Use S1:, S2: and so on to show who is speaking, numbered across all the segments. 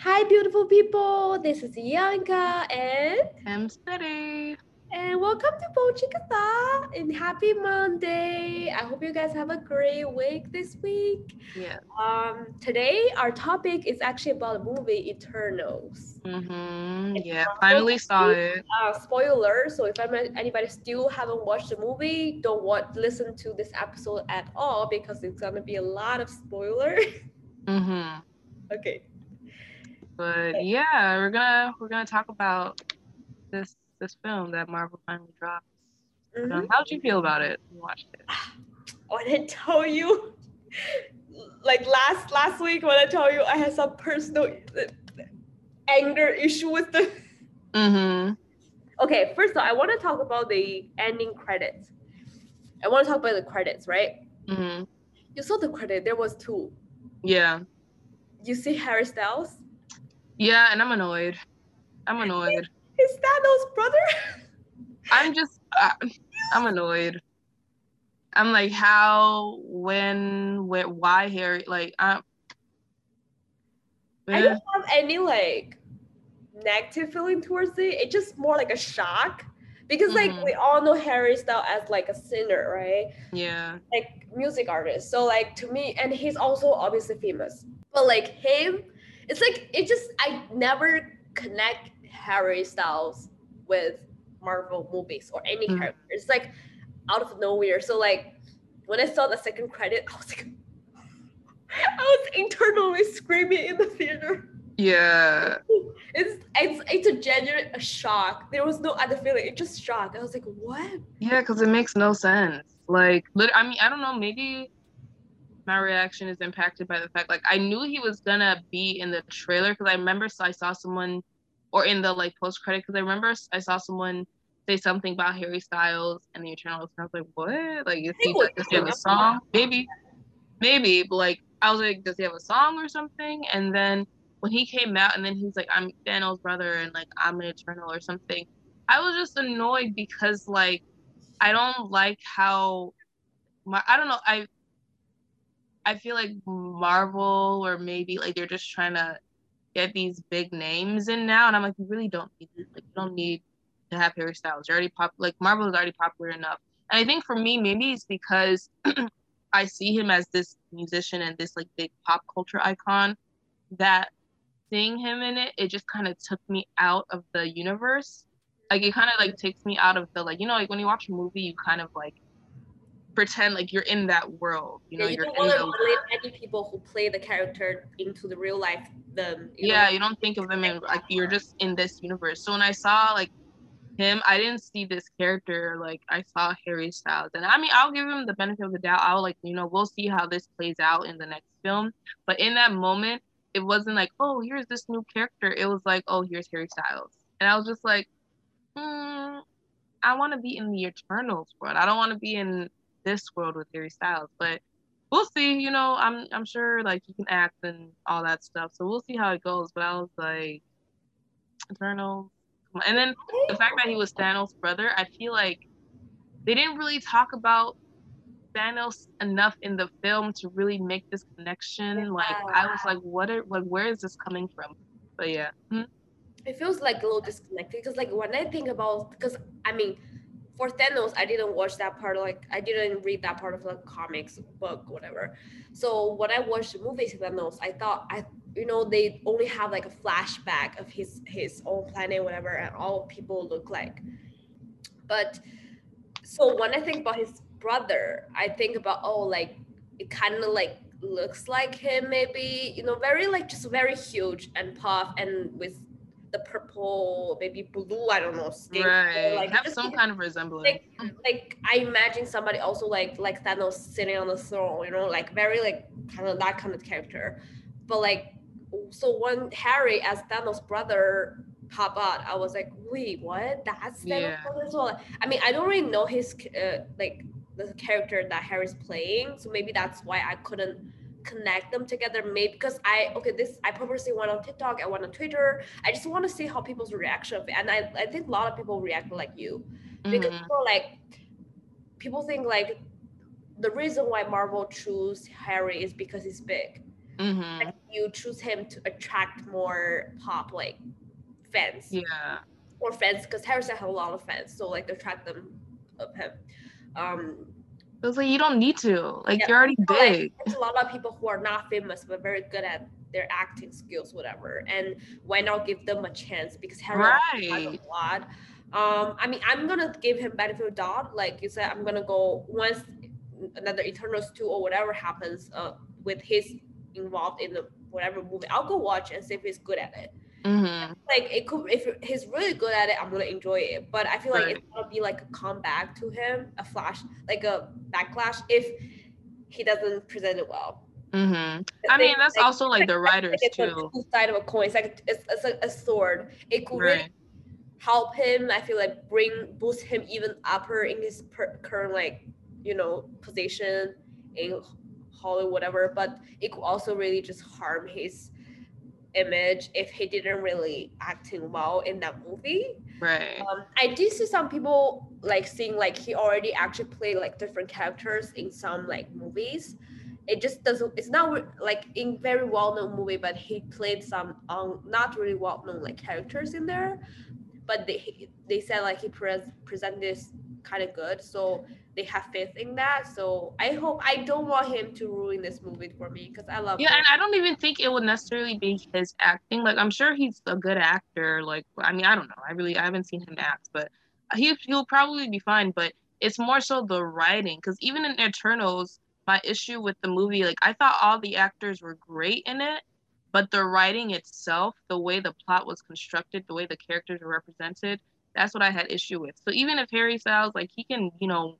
S1: Hi, beautiful people. This is Bianca and
S2: I'm steady.
S1: and welcome to Boomchickathought and happy Monday. I hope you guys have a great week this week.
S2: Yeah.
S1: Um, today our topic is actually about the movie Eternals.
S2: Mm-hmm. Yeah. Finally saw it.
S1: Uh, spoiler. So if anybody still haven't watched the movie, don't watch listen to this episode at all because it's gonna be a lot of spoiler.
S2: Mm-hmm.
S1: okay.
S2: But yeah, we're gonna we're gonna talk about this this film that Marvel finally dropped. Um, How'd you feel about it? You watched it.
S1: when I tell you, like last last week when I tell you I had some personal uh, anger issue with the.
S2: Mm-hmm.
S1: Okay, first of all, I want to talk about the ending credits. I want to talk about the credits, right?
S2: Mm-hmm.
S1: You saw the credit. There was two.
S2: Yeah.
S1: You see Harry Styles.
S2: Yeah, and I'm annoyed. I'm annoyed.
S1: Is Thanos' brother?
S2: I'm just uh, I'm annoyed. I'm like, how, when, where, why Harry? Like, I'm.
S1: I
S2: Eh,
S1: don't have any like negative feeling towards it. It's just more like a shock because like
S2: Mhm.
S1: we all know Harry Styles as like a singer, right?
S2: yeah.
S1: like music artist. So like to me, and he's also obviously famous. But like him, it's like it just I never connect Harry Styles with Marvel movies or any
S2: Mhm.
S1: character. It's like out of nowhere. So like when I saw the second credit, I was like I was internally screaming in the theater.
S2: Yeah.
S1: It's it's it's a genuine a shock. There was no other feeling. It just shock. I was like, what?
S2: Yeah, because it makes no sense. Like, I mean, I don't know. Maybe my reaction is impacted by the fact, like, I knew he was gonna be in the trailer because I remember so I saw someone, or in the like post credit, because I remember I saw someone say something about Harry Styles and the Eternals, and I was like, what? Like, is he does he have a song? Maybe, maybe. But like, I was like, does he have a song or something? And then when he came out, and then he's like, I'm Thanos' brother, and like, I'm an Eternal or something. I was just annoyed because like I don't like how my I don't know I I feel like Marvel or maybe like they're just trying to get these big names in now and I'm like you really don't need this. like you don't need to have Harry Styles. You're already pop like Marvel is already popular enough. And I think for me maybe it's because I see him as this musician and this like big pop culture icon that seeing him in it it just kind of took me out of the universe. Like it kind of like takes me out of the like you know like when you watch a movie you kind of like pretend like you're in that world you know
S1: yeah, you
S2: you're
S1: don't want to
S2: the
S1: relate any people who play the character into the real life. Them. you know?
S2: yeah you don't think of them in like you're just in this universe so when i saw like him i didn't see this character like i saw harry styles and i mean i'll give him the benefit of the doubt i'll like you know we'll see how this plays out in the next film but in that moment it wasn't like oh here's this new character it was like oh here's harry styles and i was just like hmm, i want to be in the eternals world i don't want to be in this world with harry styles but we'll see. You know, I'm I'm sure like he can act and all that stuff. So we'll see how it goes. But I was like, Eternal. And then the fact that he was Thanos' brother, I feel like they didn't really talk about Thanos enough in the film to really make this connection. Like I was like, what are like where is this coming from? But yeah. Hmm?
S1: it feels like a little disconnected because like when I think about because I mean for Thanos I didn't watch that part like I didn't read that part of the comics book whatever. So when I watched the movie Thanos I thought I you know they only have like a flashback of his his own planet whatever and all people look like. But so when I think about his brother I think about oh like it kind of like looks like him maybe you know very like just very huge and puff and with the purple maybe blue i don't know skin
S2: Right.
S1: like
S2: Have some kind of resemblance.
S1: like like i imagine somebody also like like thanos sitting on the throne you know like very like kind of that kind of character but like so when harry as thanos brother pop out i was like wait what that's thanos
S2: Yeah.
S1: brother as well i mean i don't really know his uh, like the character that harry's playing so maybe that's why i couldn't connect them together maybe because i okay this i purposely went on tiktok i went on twitter i just want to see how people's reaction and i i think a lot of people react like you because
S2: Mhm.
S1: people like people think like the reason why marvel choose harry is because he's big
S2: Mm-hmm.
S1: Like, you choose him to attract more pop like fans
S2: Yeah.
S1: or fans because Harry Styles has a lot of fans, so like attract them of him. Um,
S2: It was like you don't need to. Like
S1: Yeah.
S2: you're already big.
S1: there's a lot of people who are not famous but very good at their acting skills, whatever. And why not give them a chance? Because Harry has
S2: Right.
S1: a lot. Um, I mean, I'm gonna give him benefit of doubt. Like you said, I'm gonna go once another Eternals two or whatever happens uh, with his involved in the whatever movie. I'll go watch and see if he's good at it.
S2: Mm-hmm.
S1: Like it could, if he's really good at it, I'm gonna enjoy it. But I feel like it's gonna be like a comeback to him, a flash, like a backlash if he doesn't present it well.
S2: Mm-hmm. I mean, that's
S1: Like,
S2: also like the writers
S1: it's
S2: too.
S1: side of a coin. It's like it's, it's like a sword. It could really
S2: Right.
S1: help him. I feel like bring boost him even upper in his per, current like you know position in Hollywood, whatever. But it could also really just harm his image if he didn't really acting well in that movie.
S2: Right.
S1: Um, I did see some people like seeing like he already actually played like different characters in some like movies. It just doesn't. It's not like in very well known movie, but he played some um not really well known like characters in there. But they they said like he pres- present this kind of good, so they have faith in that. So I hope I don't want him to ruin this movie for me because I love
S2: Yeah,
S1: him.
S2: and I don't even think it would necessarily be his acting. Like I'm sure he's a good actor. Like I mean, I don't know. I really I haven't seen him act, but he he'll probably be fine. But it's more so the writing, because even in Eternals, my issue with the movie, like I thought all the actors were great in it, but the writing itself, the way the plot was constructed, the way the characters were represented, that's what I had issue with. So even if Harry Styles, like he can, you know,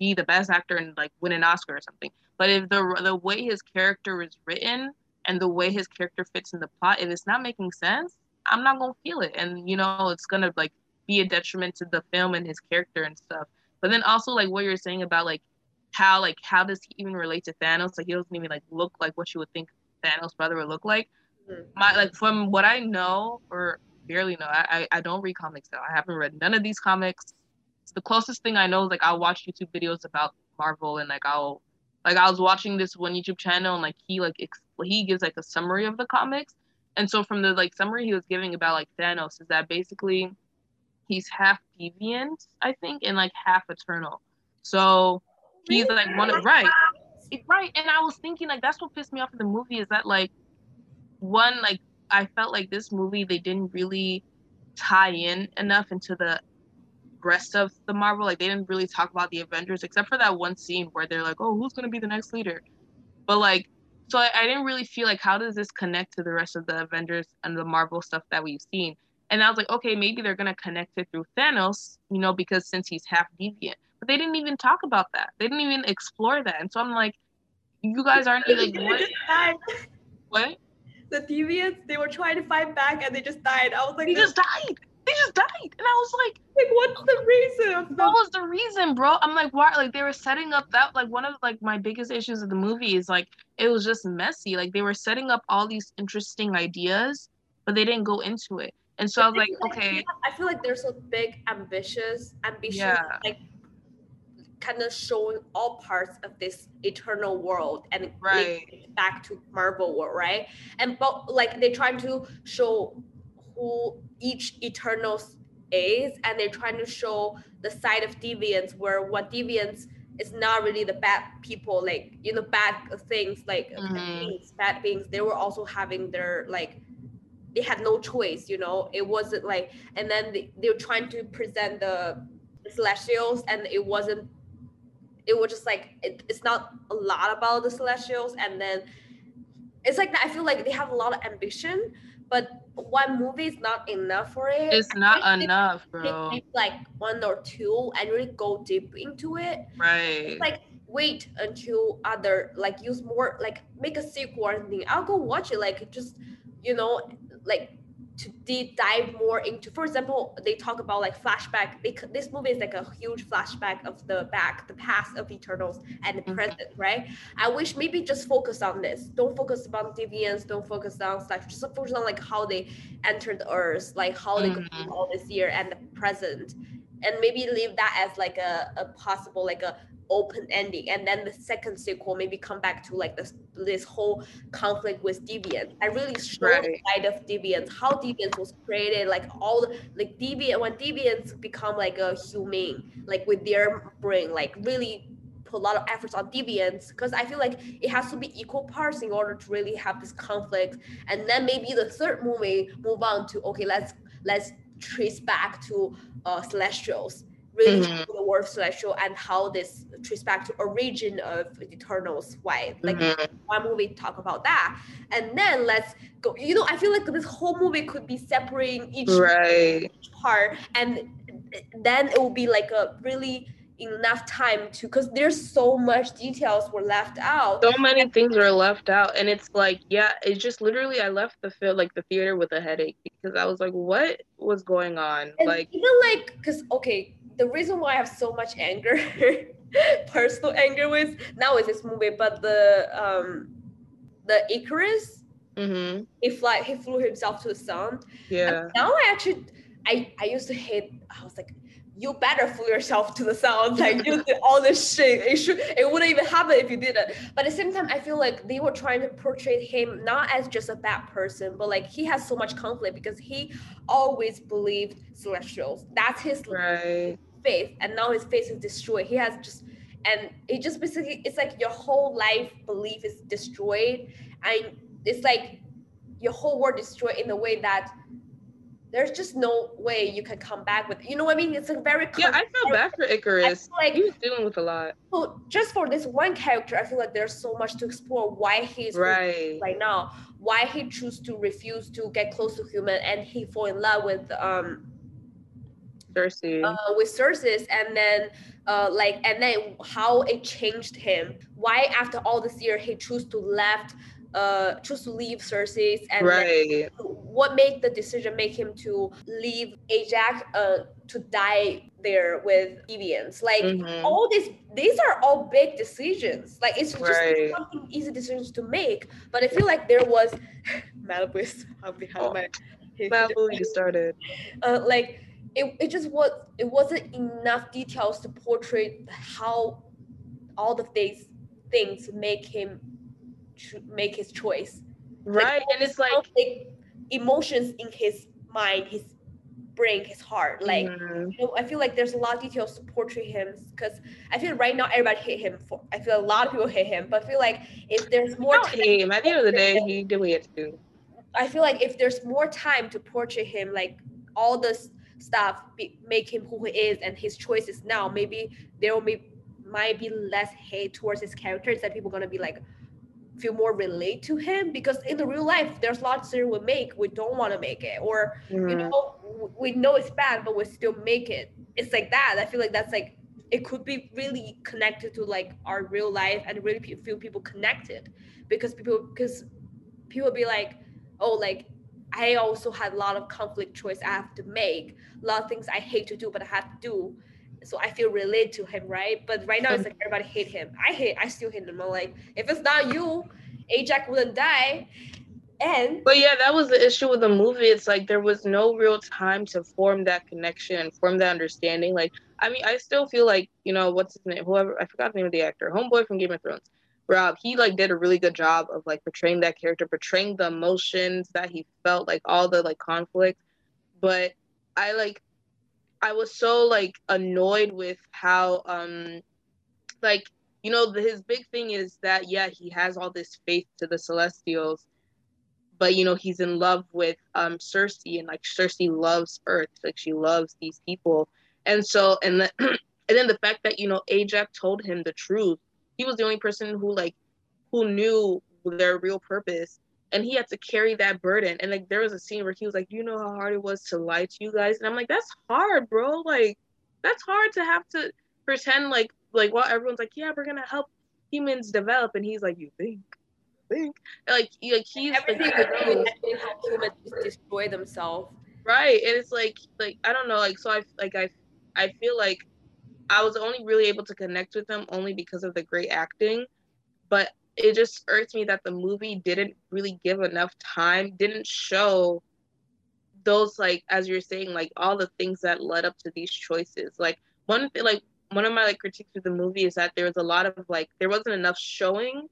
S2: be the best actor and like win an Oscar or something. But if the the way his character is written and the way his character fits in the plot, if it's not making sense, I'm not gonna feel it, and you know it's gonna like be a detriment to the film and his character and stuff. But then also like what you're saying about like how like how does he even relate to Thanos? Like he doesn't even like look like what you would think Thanos' brother would look like.
S1: Mhm.
S2: My like from what I know or barely know, I I, I don't read comics though. I haven't read none of these comics. The closest thing I know is like I'll watch YouTube videos about Marvel and like I'll like I was watching this one YouTube channel and like he like ex- he gives like a summary of the comics. And so from the like summary he was giving about like Thanos is that basically he's half deviant, I think, and like half eternal. So he's like one of right. Right. And I was thinking like that's what pissed me off in the movie is that like one like I felt like this movie they didn't really tie in enough into the rest of the Marvel. Like they didn't really talk about the Avengers except for that one scene where they're like, "Oh, who's gonna be the next leader?" But like, so I, I didn't really feel like how does this connect to the rest of the Avengers and the Marvel stuff that we've seen. And I was like, okay, maybe they're gonna connect it through Thanos, you know, because since he's half deviant. But they didn't even talk about that. They didn't even explore that. And so I'm like, you guys aren't even like, what? what?
S1: The deviants, they were trying to fight back and they just died. I was like,
S2: They just died. They just died. And I was like,
S1: like what's the reason
S2: what was the reason, bro? I'm like, why? Like they were setting up that like one of like my biggest issues of the movie is like it was just messy. Like they were setting up all these interesting ideas, but they didn't go into it. And so I was like, okay,
S1: I feel like there's a big ambitious ambitious,
S2: Yeah.
S1: like kind of showing all parts of this eternal world and
S2: Right.
S1: back to Marvel world, right? And but like they're trying to show who each Eternals is, and they're trying to show the side of deviants where what deviants is not really the bad people, like you know, bad things, like
S2: Mhm.
S1: things, bad things. They were also having their like they had no choice, you know. It wasn't like, and then they, they were trying to present the Celestials, and it wasn't. It was just like it, it's not a lot about the Celestials, and then it's like I feel like they have a lot of ambition, but one movie is not enough for it.
S2: it's not enough, bro.
S1: like one or two and really go deep into it
S2: Right.
S1: like wait until other like use more like make a sequel or anything i'll go watch it like just you know like to deep dive more into for example they talk about like flashback. They, this movie is like a huge flashback of the back the past of eternals and the
S2: Mhm.
S1: present right? I wish maybe just focus on this. Don't focus on deviants. Don't focus on stuff. Just focus on like how they entered the earth like how they go
S2: Mhm.
S1: through all this year and the present and maybe leave that as like a, a possible like a open ending and then the second sequel maybe come back to like this this whole conflict with deviant i really showed right. the side of deviant how deviant was created like all like deviant when deviants become like a human like with their brain like really put a lot of efforts on deviants because i feel like it has to be equal parts in order to really have this conflict and then maybe the third movie move on to okay let's let's trace back to uh celestials really mm-hmm. the word celestial and how this trace back to origin of the Eternals. Why? Like mm-hmm. one movie talk about that, and then let's go. You know, I feel like this whole movie could be separating each,
S2: right.
S1: each part, and then it will be like a really enough time to because there's so much details were left out
S2: so many things were left out and it's like yeah it's just literally i left the film like the theater with a headache because i was like what was going on like
S1: even like because okay the reason why I have so much anger, personal anger with now with this movie, but the um the ikaris mm-hmm. he fly he flew himself to the sun.
S2: Yeah.
S1: And now I actually I I used to hate. I was like, you better fool yourself to the sound. Like you did all this shit. It should it wouldn't even happen if you did it. But at the same time, I feel like they were trying to portray him not as just a bad person, but like he has so much conflict because he always believed celestials. That's his
S2: right
S1: faith and now his faith is destroyed he has just and it just basically it's like your whole life belief is destroyed and it's like your whole world destroyed in the way that there's just no way you can come back with you know what I mean? It's a very
S2: yeah. I feel bad for Ikaris. Like he was dealing with a lot.
S1: So just for this one character, I feel like there's so much to explore. Why he's
S2: right
S1: right now, why he choose to refuse to get close to human, and he fall in love with um
S2: Sersi.
S1: Uh, with Sersi, and then uh, like, and then how it changed him. Why after all this year he chose to left, uh, choose to leave Sersi, and
S2: right.
S1: what made the decision make him to leave Ajax, uh, to die there with deviants? Like mm-hmm. all these, these are all big decisions. Like it's just right. something easy decisions to make. But I feel like there was Malibu is behind oh. my.
S2: Malibu, you started.
S1: Uh, like it, it just was it wasn't enough details to portray how all of these things make him make his choice.
S2: Right like, and it's like
S1: emotions in his mind his brain his heart. Like mm-hmm. you know, i feel like there's a lot of details to portray him because i feel right now everybody hate him for i feel a lot of people hate him but i feel like if there's more
S2: time him. at the end of the day he did what he had to do.
S1: I feel like if there's more time to portray him like all this stuff be, make him who he is and his choices now maybe there will be might be less hate towards his characters that people are gonna be like feel more relate to him because in the real life there's lots that we make we don't want to make it or mm-hmm. you know we know it's bad but we still make it it's like that i feel like that's like it could be really connected to like our real life and really feel people connected because people because people be like oh like I also had a lot of conflict choice I have to make, a lot of things I hate to do, but I have to do. So I feel related to him, right? But right now it's um, like everybody hate him. I hate, I still hate him. I'm like, if it's not you, Ajax wouldn't die. And
S2: but yeah, that was the issue with the movie. It's like there was no real time to form that connection, form that understanding. Like, I mean, I still feel like you know what's his name? Whoever I forgot the name of the actor, homeboy from Game of Thrones Rob, he like did a really good job of like portraying that character, portraying the emotions that he felt, like all the like conflict. But I like I was so like annoyed with how um like you know the, his big thing is that yeah he has all this faith to the celestials but you know he's in love with um Sersi and like Sersi loves earth like she loves these people. And so and the, and then the fact that you know Ajax told him the truth he was the only person who like who knew their real purpose and he had to carry that burden. And like there was a scene where he was like you know how hard it was to lie to you guys? And i'm like that's hard bro. Like that's hard to have to pretend like like while everyone's like yeah we're gonna help humans develop and he's like you think? Think and, like like he's
S1: everything like, help humans destroy themselves.
S2: Right and it's like like i don't know like so i like i i feel like I was only really able to connect with them only because of the great acting. But it just irks me that the movie didn't really give enough time, didn't show those like as you're saying, like all the things that led up to these choices. Like one thing like one of my like critiques of the movie is that there was a lot of like there wasn't enough showing.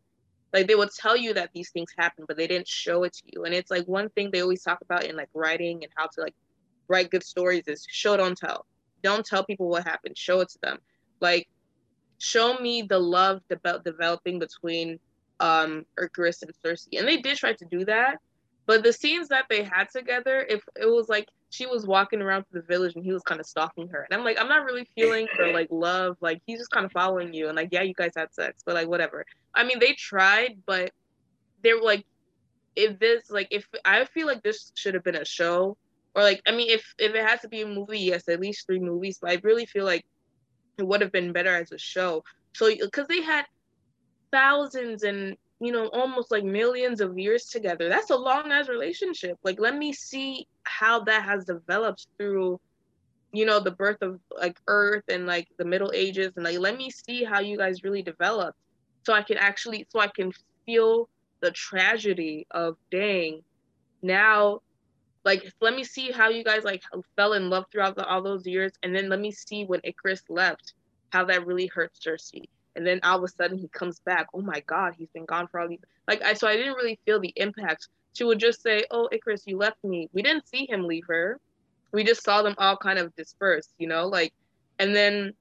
S2: Like they would tell you that these things happen but they didn't show it to you. And it's like one thing they always talk about in like writing and how to like write good stories is show don't tell. Don't tell people what happened. Show it to them. Like show me the love de- developing between um Ikaris and Sersi. and they did try to do that but the scenes that they had together if it was like she was walking around the village and he was kind of stalking her. And I'm like, I'm not really feeling for like love. Like he's just kind of following you. And like, yeah, you guys had sex, but like whatever. I mean, they tried, but they were like, if this like if I feel like this should have been a show or like I mean if if it has to be a movie, yes, at least three movies. But I really feel like it would have been better as a show. So because they had thousands and you know, almost like millions of years together. That's a long ass relationship. Like, let me see how that has developed through, you know, the birth of like Earth and like the Middle Ages. And like, let me see how you guys really developed so I can actually, so I can feel the tragedy of dang, now, like, let me see how you guys like fell in love throughout the, all those years. And then let me see when ikaris left, how that really hurt Sersi and then all of a sudden he comes back. Oh my God, he's been gone for all these. Like I, so I didn't really feel the impact. She would just say, "Oh, ikaris you left me." We didn't see him leave her. We just saw them all kind of disperse, you know, like. And then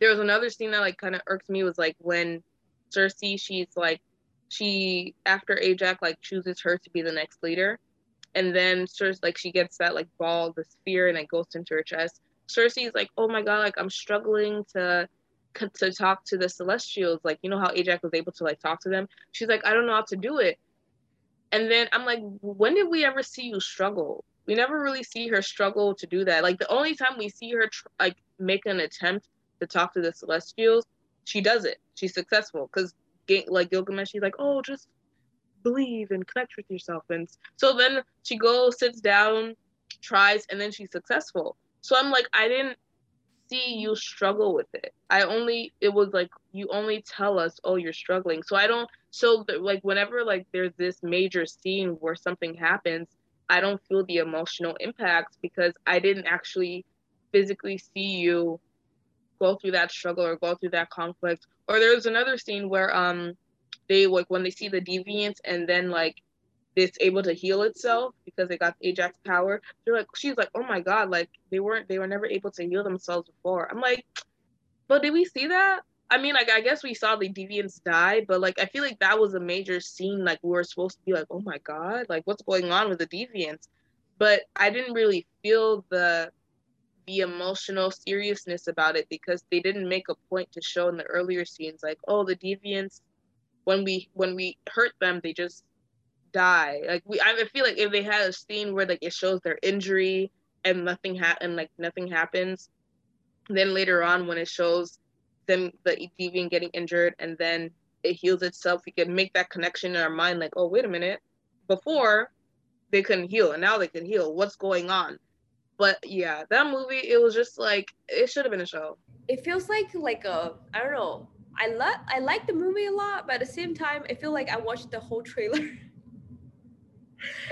S2: there was another scene that like kind of irked me was like when sersi she's like, she after Ajax like chooses her to be the next leader, and then Sersi like she gets that like ball, the sphere and it goes into her chest. sersi's like, "Oh my God, like I'm struggling to." To talk to the celestials like you know how ajax was able to like talk to them? She's like i don't know how to do it. And then i'm like when did we ever see you struggle? We never really see her struggle to do that. Like the only time we see her tr- like make an attempt to talk to the celestials she does it. She's successful. Because like gilgamesh she's like oh just believe and connect with yourself. And so then she goes sits down tries and then she's successful. So i'm like i didn't see you struggle with it. I only it was like you only tell us, oh, you're struggling. So I don't. So like whenever like there's this major scene where something happens, I don't feel the emotional impact because I didn't actually physically see you go through that struggle or go through that conflict. Or there's another scene where um they like when they see the deviants and then like it's able to heal itself because it got Ajax power. They're like, she's like, oh my god, like they weren't, they were never able to heal themselves before. I'm like, but did we see that? I mean, like I guess we saw the deviants die, but like I feel like that was a major scene. Like we were supposed to be like, oh my god, like what's going on with the deviants? But I didn't really feel the the emotional seriousness about it because they didn't make a point to show in the earlier scenes like, oh, the deviants when we when we hurt them, they just die. Like we, I feel like if they had a scene where like it shows their injury and nothing happened, like nothing happens, then later on when it shows them the deviant getting injured and then it heals itself, we can make that connection in our mind. Like, oh wait a minute, before they couldn't heal and now they can heal. What's going on? But yeah, that movie, it was just like it should have been a show.
S1: It feels like like a I don't know. I love I like the movie a lot, but at the same time, I feel like I watched the whole trailer.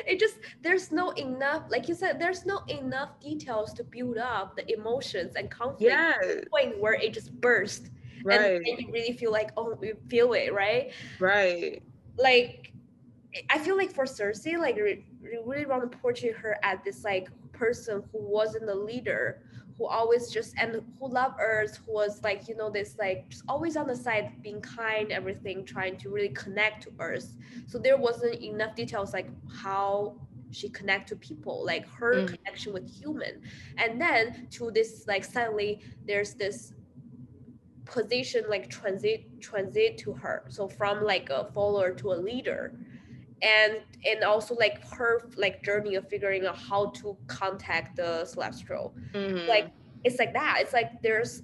S1: it just there's no enough like you said there's no enough details to build up the emotions and conflict
S2: yes.
S1: point where it just burst
S2: right.
S1: and, and you really feel like oh you feel it right?
S2: Right.
S1: Like i feel like for sersi like we really want to portray her as this like person who wasn't a leader who always just and who love earth who was like you know this like just always on the side being kind everything trying to really connect to earth. So there wasn't enough details like how she connect to people like her mm. connection with human. And then to this like suddenly there's this position like transit transit to her. So from like a follower to a leader and and also like her like journey of figuring out how to contact the celestial mm-hmm. like it's like that it's like there's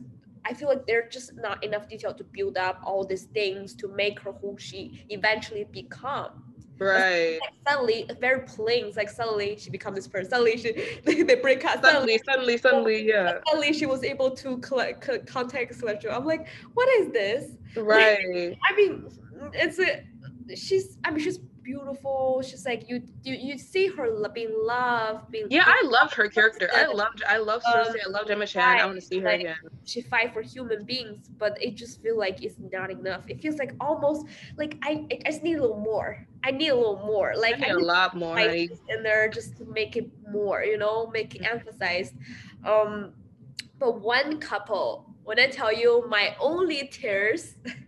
S1: I feel like there's just not enough detail to build up all these things to make her who she eventually become.
S2: Right.
S1: Like suddenly, very plain. It's like suddenly she becomes this person. Suddenly she they, break
S2: up. Suddenly, suddenly, suddenly, yeah.
S1: Suddenly she was able to collect contact Celestial. I'm like, what is this?
S2: Right.
S1: Like, I mean, it's a she's. I mean, she's beautiful. She's like you you you see her being loved, being
S2: yeah. I loved her character. I loved I love Sersi. Um, I loved Gemma Chan. I want to see her
S1: like,
S2: again.
S1: She fight for human beings, but it just feel like it's not enough. It feels like almost like I I just need a little more. I need a little more. Like
S2: I need, I need a lot more.
S1: in there just to make it more. You know, make it emphasized. Um, but one couple. When I tell you my only tears.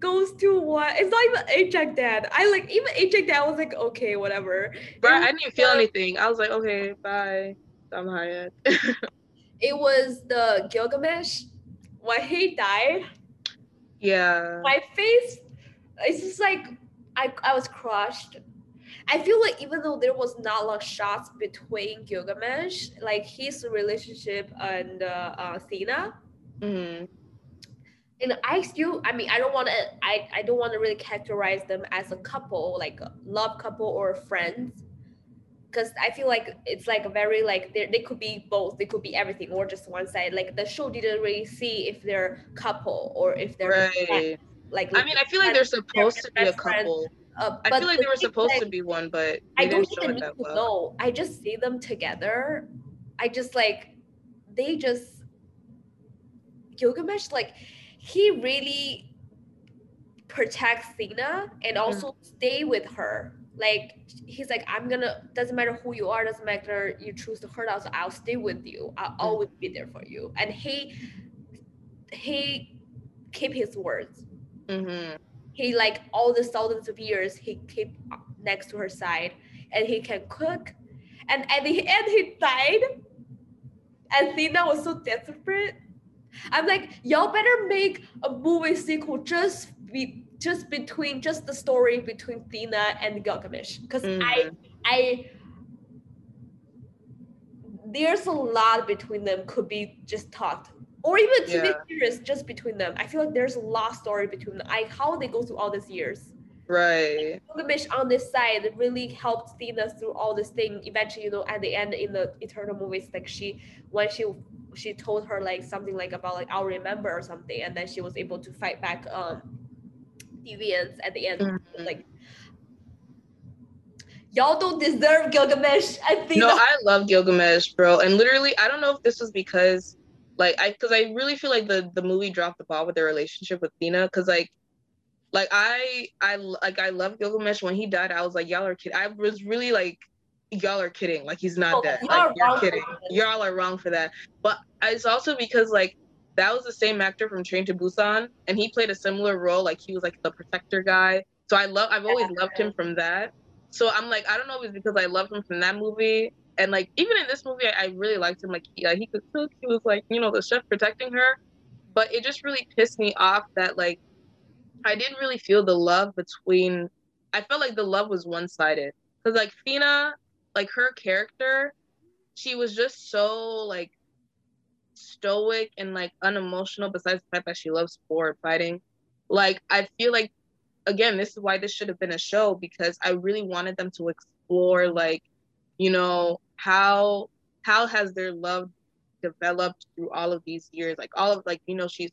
S1: goes to what? It's not even Ajax dad. I like even Ajax dad was like, okay, whatever.
S2: But I didn't feel anything. I was like, okay, bye. I'm hired.
S1: it was the Gilgamesh when he died.
S2: Yeah.
S1: My face, it's just like I I was crushed. I feel like even though there was not a lot of shots between Gilgamesh, like his relationship and uh, uh.
S2: Mm-hmm
S1: and I still, I mean, I don't want to, I, I don't want to really characterize them as a couple, like a love couple or friends, because I feel like it's like a very like they they could be both, they could be everything or just one side. Like the show didn't really see if they're couple or if they're
S2: right. Like, I mean, I feel like they're supposed to be a couple. Uh, I feel like they were supposed like, to be one, but
S1: I don't even need to well. know. I just see them together. I just like they just Gilgamesh like he really protects Thena and mm. also mm. stay with her. Like he's like, I'm gonna doesn't matter who you are, doesn't matter you choose to hurt us, I'll stay with you. I'll mm. always be there for you. And he he keep his words.
S2: Mm-hmm.
S1: He like all the thousands of years he keep next to her side and he can cook. And at the end he died. And Thena was so desperate I'm like, y'all better make a movie sequel just be just between just the story between Thena and Gilgamesh. Because mm. I I there's a lot between them could be just talked. Or even TV yeah. series just between them. I feel like there's a lot story between them. I how they go through all these years.
S2: Right.
S1: Gilgamesh on this side really helped Thena through all this thing. Eventually, you know, at the end in the Eternal movies, like she when she she told her like something like about like I'll remember or something, and then she was able to fight back um deviants at the end. Mm-hmm. Like y'all don't deserve Gilgamesh. I think.
S2: No, I love Gilgamesh, bro. And literally, I don't know if this was because like I because I really feel like the the movie dropped the ball with their relationship with Thena because like like I I like I love Gilgamesh when he died. I was like y'all are kidding. I was really like y'all are kidding. Like he's not oh, dead. Like you're kidding. Y'all are wrong for that. But it's also because like that was the same actor from Train to Busan, and he played a similar role. Like he was like the protector guy. So I love. I've always loved him from that. So I'm like, I don't know if it's because I loved him from that movie, and like even in this movie, I, I really liked him. Like he, uh, he could cook. He was like, you know, the chef protecting her. But it just really pissed me off that like I didn't really feel the love between. I felt like the love was one sided because like Thena like her character, she was just so like stoic and like unemotional besides the fact that she loves sport fighting. Like I feel like again, this is why this should have been a show because I really wanted them to explore like, you know, how how has their love developed through all of these years? Like all of like, you know, she's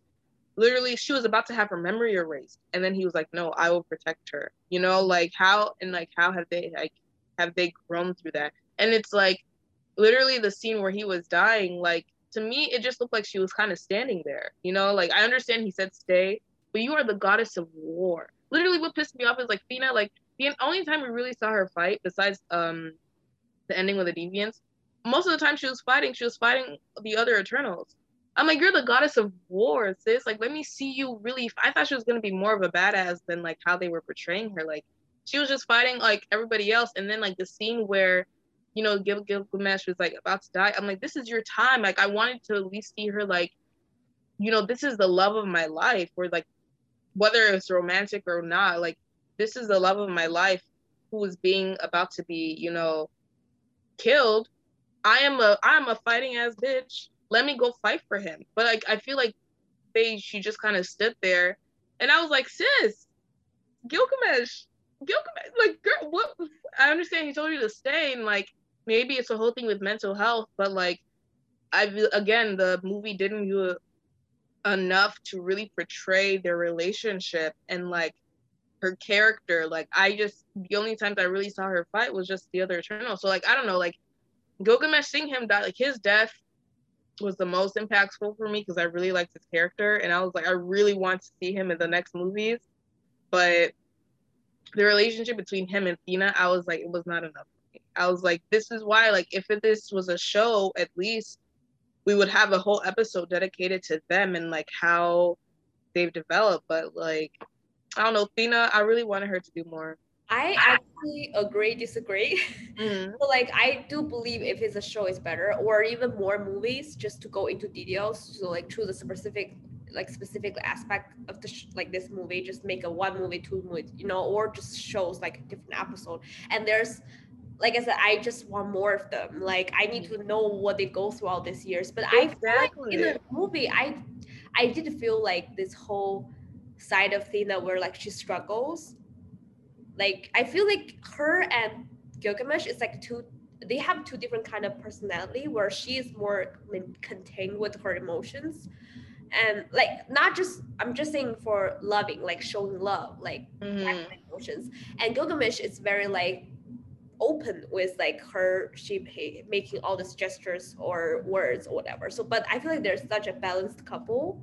S2: literally she was about to have her memory erased and then he was like no i will protect her you know like how and like how have they like have they grown through that? And it's like literally the scene where he was dying, like to me, it just looked like she was kind of standing there. You know, like I understand he said stay, but you are the goddess of war. Literally, what pissed me off is like Thena, like the only time we really saw her fight, besides um the ending with the deviants, most of the time she was fighting, she was fighting the other Eternals. I'm like, you're the goddess of war, sis. Like, let me see you really. I thought she was gonna be more of a badass than like how they were portraying her. Like, she was just fighting like everybody else. And then like the scene where, you know, Gil Gilgamesh was like about to die. I'm like, this is your time. Like I wanted to at least see her like, you know, this is the love of my life. Or like, whether it's romantic or not, like this is the love of my life who is being about to be, you know, killed. I am a I am a fighting ass bitch. Let me go fight for him. But like I feel like they she just kind of stood there and I was like, sis, Gilgamesh, Gilgamesh, like, girl, what? I understand he told you to stay, and like, maybe it's a whole thing with mental health, but like, I again, the movie didn't do enough to really portray their relationship, and like, her character. Like I just the only times I really saw her fight was just the other Eternal. So like I don't know, like Gilgamesh seeing him die, like his death was the most impactful for me because I really liked his character and I was like I really want to see him in the next movies. But the relationship between him and Thena, I was like, it was not enough. I was like, this is why, like, if this was a show, at least we would have a whole episode dedicated to them and like how they've developed. But like, I don't know, Thena, I really wanted her to do more.
S1: I actually agree, disagree. Mm-hmm. but like, I do believe if it's a show, it's better, or even more movies, just to go into details. So like, choose a specific like specific aspect of the sh- like this movie just make a one movie two movie you know or just shows like different episode and there's like I said, I just want more of them. Like I need to know what they go through all these years. But exactly. I like in the movie, I I did feel like this whole side of Thena where like she struggles. Like I feel like her and Gilgamesh is like two they have two different kind of personality where she is more contained with her emotions. And like not just i'm just saying for loving like showing love like mm-hmm. emotions. And gilgamesh is very like open with like her she making all these gestures or words or whatever. So but i feel like there's such a balanced couple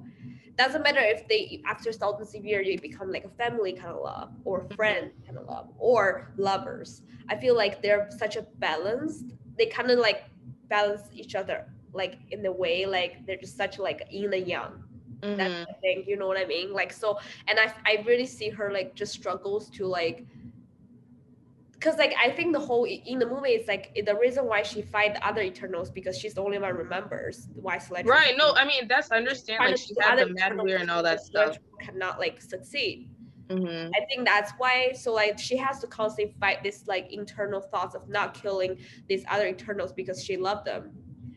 S1: doesn't matter if they after Salt and Severe you become like a family kind of love or mm-hmm. friend kind of love or lovers i feel like they're such a balanced they kind of like balance each other like in the way like they're just such like yin and yang mm-hmm. that's the thing you know what i mean like so and i i really see her like just struggles to like because like I think the whole in the movie is like the reason why she fight the other Eternals because she's the only one remembers why Celestial.
S2: Right. No, I mean that's understand. Like she had the mad and all that stuff.
S1: Cannot like succeed. Mm-hmm. I think that's why. So like she has to constantly fight this like internal thoughts of not killing these other Eternals because she loved them.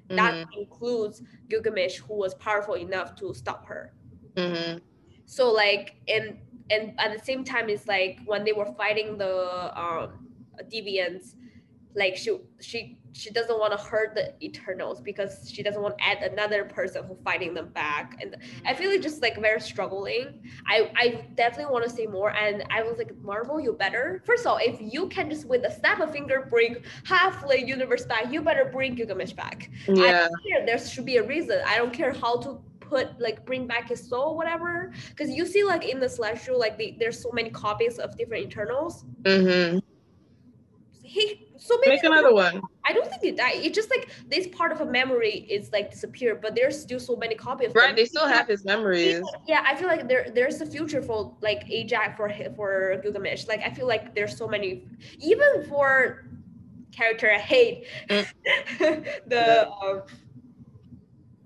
S1: Mm-hmm. That includes Gilgamesh, who was powerful enough to stop her. Mm-hmm. So like and and at the same time, it's like when they were fighting the um deviants like she she she doesn't want to hurt the eternals because she doesn't want to add another person who fighting them back. And i feel like just like very struggling. I i definitely want to say more. And i was like marvel you better first of all if you can just with a snap of finger bring half the universe back you better bring gilgamesh back. Yeah. there should be a reason. I don't care how to put like bring back his soul whatever. Because you see like in the celestial like the, there's so many copies of different eternals. Mm-hmm he so
S2: maybe make another one.
S1: I don't think it died. It's just like this part of a memory is like disappeared, but there's still so many copies.
S2: Right, them. they still have his memories.
S1: Yeah, I feel like there there's a future for like Ajax for for Gilgamesh. Like I feel like there's so many, even for character I hate, mm. the um,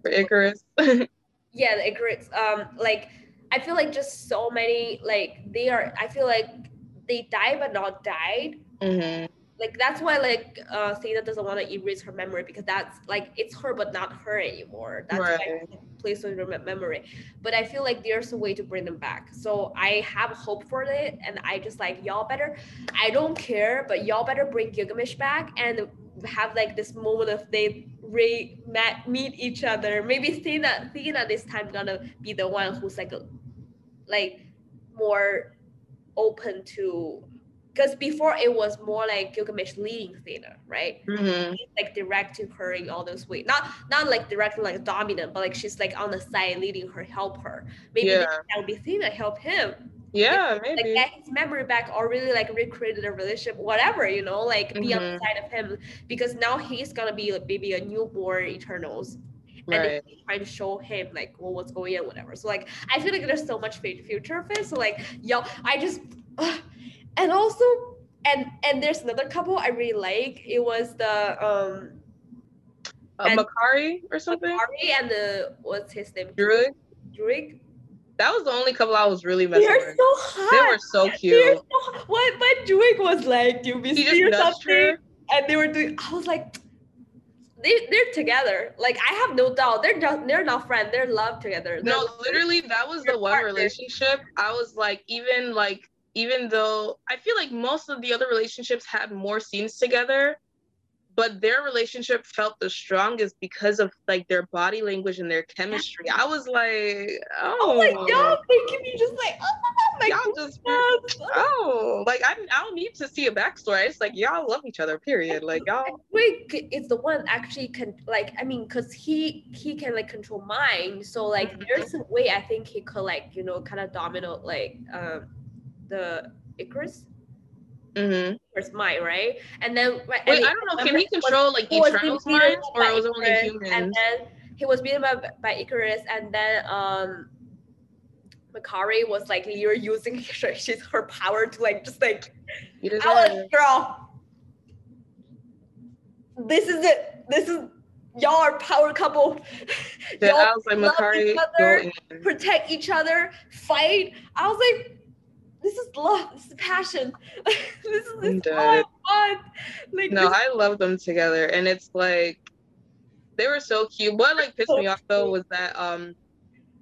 S2: for Ikaris.
S1: yeah, the Ikaris. Um, like I feel like just so many like they are. I feel like they died but not died. Mm-hmm like that's why like uh Thena doesn't want to erase her memory because that's like it's her but not her anymore. That's right. why plays with her memory. But I feel like there's a way to bring them back. So I have hope for it, and I just like y'all better. I don't care, but y'all better bring Gilgamesh back and have like this moment of they re met meet each other. Maybe Thena Thena this time gonna be the one who's like like more open to because before it was more like Gilgamesh leading Thena, right? Mm-hmm. Like directing her in all those ways. Not not like directing like dominant, but like she's like on the side leading her, help her. Maybe yeah. that would be Thena help him.
S2: Yeah, maybe.
S1: Like get his memory back or really like recreate the relationship, whatever, you know, like be mm-hmm. on the mm-hmm. side of him. Because now he's gonna be like maybe a newborn Eternals. And right. trying to show him like well, what's going on, whatever. So like I feel like there's so much future of it. So like yo, I just uh, and also and and there's another couple I really like. It was the um
S2: uh, Makkari or something.
S1: Makkari and the what's his name?
S2: Druig.
S1: Druig.
S2: That was the only couple I was really messing
S1: They're
S2: with.
S1: so hot.
S2: They were so cute.
S1: So what but Druig was like, do we see or something? Her. And they were doing I was like they, they're together. Like I have no doubt. They're just they're not friends. They're love together. They're
S2: no, literally that was the one partner. relationship. I was like, even like even though I feel like most of the other relationships had more scenes together, but their relationship felt the strongest because of like their body language and their chemistry. I was like, oh,
S1: my god, making me just like, oh. like,
S2: y'all just oh like I, I don't need to see a backstory it's like y'all love each other period like y'all
S1: Druig is the one actually can like I mean because he he can like control mind so like
S2: Mhm.
S1: there's a way I think he could like you know kind of dominate like um the Ikaris
S2: mm-hmm.
S1: Ikaris mind right and then right,
S2: wait
S1: and
S2: i don't know can he
S1: was-
S2: control like
S1: was
S2: eternal's
S1: being beaten
S2: minds or
S1: by
S2: it was only humans
S1: and then he was beaten up by Ikaris and then um Makkari was like you're using she's her power to like just like
S2: You
S1: I was girl. This is it. This is y'all are power couple.
S2: Yeah,
S1: y'all
S2: I was like, Makkari,
S1: protect each other, fight. I was like, this is love. This is passion. this is this all I want. Like
S2: No, I love them together, and it's like they were so cute. What like pissed
S1: So
S2: me off though was that um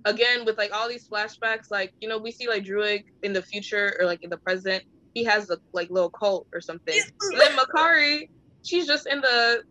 S2: again with like all these flashbacks, like you know we see like Druig in the future or like in the present, he has a like little cult or something. And then Makkari, she's just in the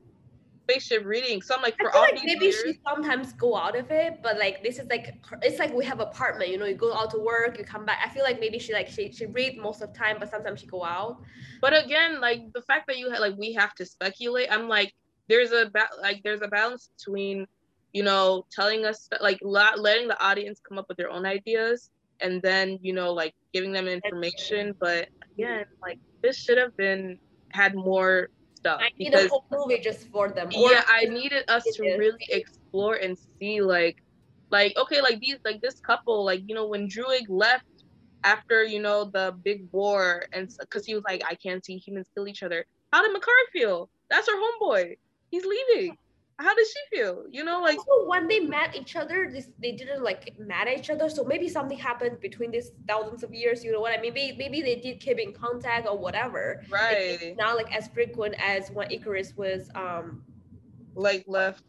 S2: spaceship reading. So I'm like
S1: I
S2: for
S1: feel
S2: all
S1: like
S2: these
S1: maybe
S2: years,
S1: she sometimes go out of it, but like this is like it's like we have apartment. You know, you go out to work, you come back. I feel like maybe she like she she read most of the time, but sometimes she go out.
S2: But again, like the fact that you had like we have to speculate, I'm like there's a ba- like there's a balance between you know telling us like la- letting the audience come up with their own ideas and then you know like giving them information. But mm-hmm. again, like this should have been had more stuff
S1: I need a whole movie just for them.
S2: Yeah, I needed us to really explore and see like like okay, like these like this couple, like you know, when Druig left after you know the big war and because he was like, I can't see humans kill each other. How did Makkari feel? That's her homeboy. He's leaving. How did she feel? You know, like
S1: also when they met each other, this they didn't like mad at each other. So maybe something happened between these thousands of years. You know what I mean? Maybe maybe they did keep in contact or whatever.
S2: Right,
S1: it's not like as frequent as when Ikaris was um
S2: like left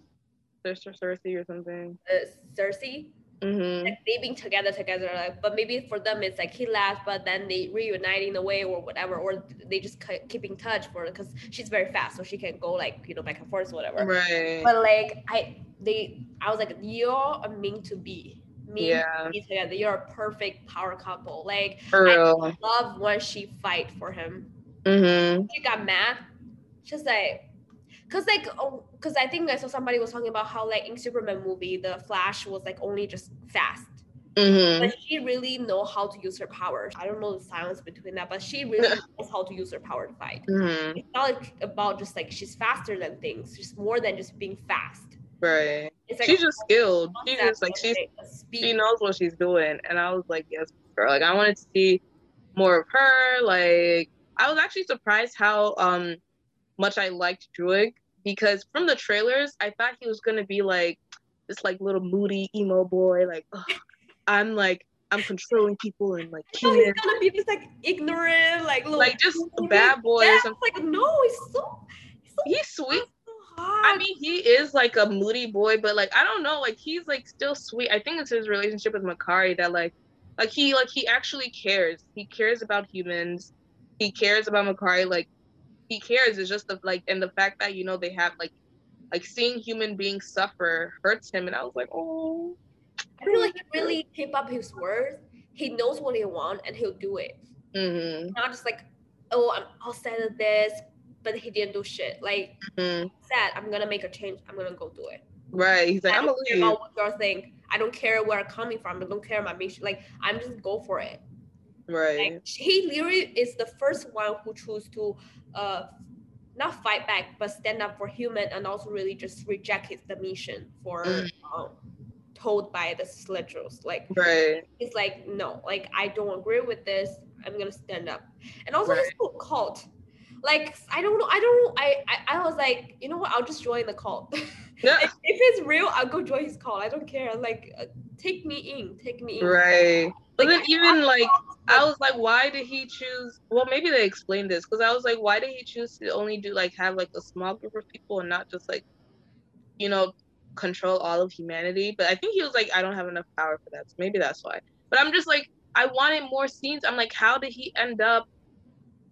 S2: Sister Sersi or something.
S1: uh, Sersi.
S2: Mm-hmm.
S1: Like they being together together. Like, but maybe for them it's like he left, but then they reunite in a way or whatever, or they just keep in touch for because she's very fast, so she can go like you know back and forth or whatever.
S2: Right.
S1: But like I they I was like you're a meant to be. Meant
S2: Yeah.
S1: be together. You're a perfect power couple. Like
S2: For
S1: I
S2: real.
S1: love when she fight for him.
S2: Mm-hmm.
S1: She got mad. She's like Cause like, oh, cause I think I saw somebody was talking about how like in Superman movie, the Flash was like only just fast,
S2: Mm-hmm.
S1: but she really know how to use her powers. I don't know the science between that, but she really knows how to use her power to fight.
S2: Mm-hmm.
S1: It's not like about just like she's faster than things. She's more than just being fast.
S2: Right.
S1: It's like
S2: She's just skilled. She
S1: concept
S2: just like she's
S1: speed.
S2: she knows what she's doing and i was like yes girl like i wanted to see more of her like i was actually surprised how um much i liked druig because from the trailers i thought he was gonna be like this like little moody emo boy like "Ugh, i'm like i'm controlling people and like
S1: Oh, he's gonna be this like ignorant, like little
S2: like just a bad boy
S1: Yeah,
S2: or something
S1: like no, he's so he's so,
S2: he's sweet
S1: so.
S2: I mean, he is like a moody boy, but like I don't know, like he's like still sweet. I think it's his relationship with Makkari that like, like he like he actually cares. He cares about humans. He cares about Makkari. Like he cares. It's just the like and the fact that you know they have like like seeing human beings suffer hurts him, and I was like, oh,
S1: I feel like he really keep up his word. He knows what he wants and he'll do it.
S2: mm-hmm,
S1: Not just like, oh, I'm all set at this, but he didn't do shit. Like
S2: mm-hmm.
S1: said, I'm gonna make a change. I'm gonna go do it.
S2: right. He's like,
S1: I
S2: I'm
S1: don't
S2: gonna
S1: care
S2: leave.
S1: about what you think. I don't care where I'm coming from. I don't care my mission. Like I'm just go for it.
S2: Right.
S1: Like he literally is the first one who chose to uh not fight back but stand up for human and also really just reject his the mission for
S2: Mm.
S1: um, told by the sledgers. Like
S2: Right.
S1: he's like, no, like I don't agree with this. I'm gonna stand up. And also
S2: Right.
S1: this whole cult. Like I don't know, I don't know. I, I I was like, you know what? I'll just join the cult.
S2: Yeah.
S1: if, if it's real, I'll go join his cult. I don't care. Like, uh, take me in, take me in.
S2: Right. But
S1: Like,
S2: then
S1: I-
S2: even like
S1: I
S2: I was like, why did he choose? Well, maybe they explained this because I was like, why did he choose to only do like have like a small group of people and not just like, you know, control all of humanity? But I think he was like, I don't have enough power for that, so maybe that's why. But I'm just like, I wanted more scenes. I'm like, how did he end up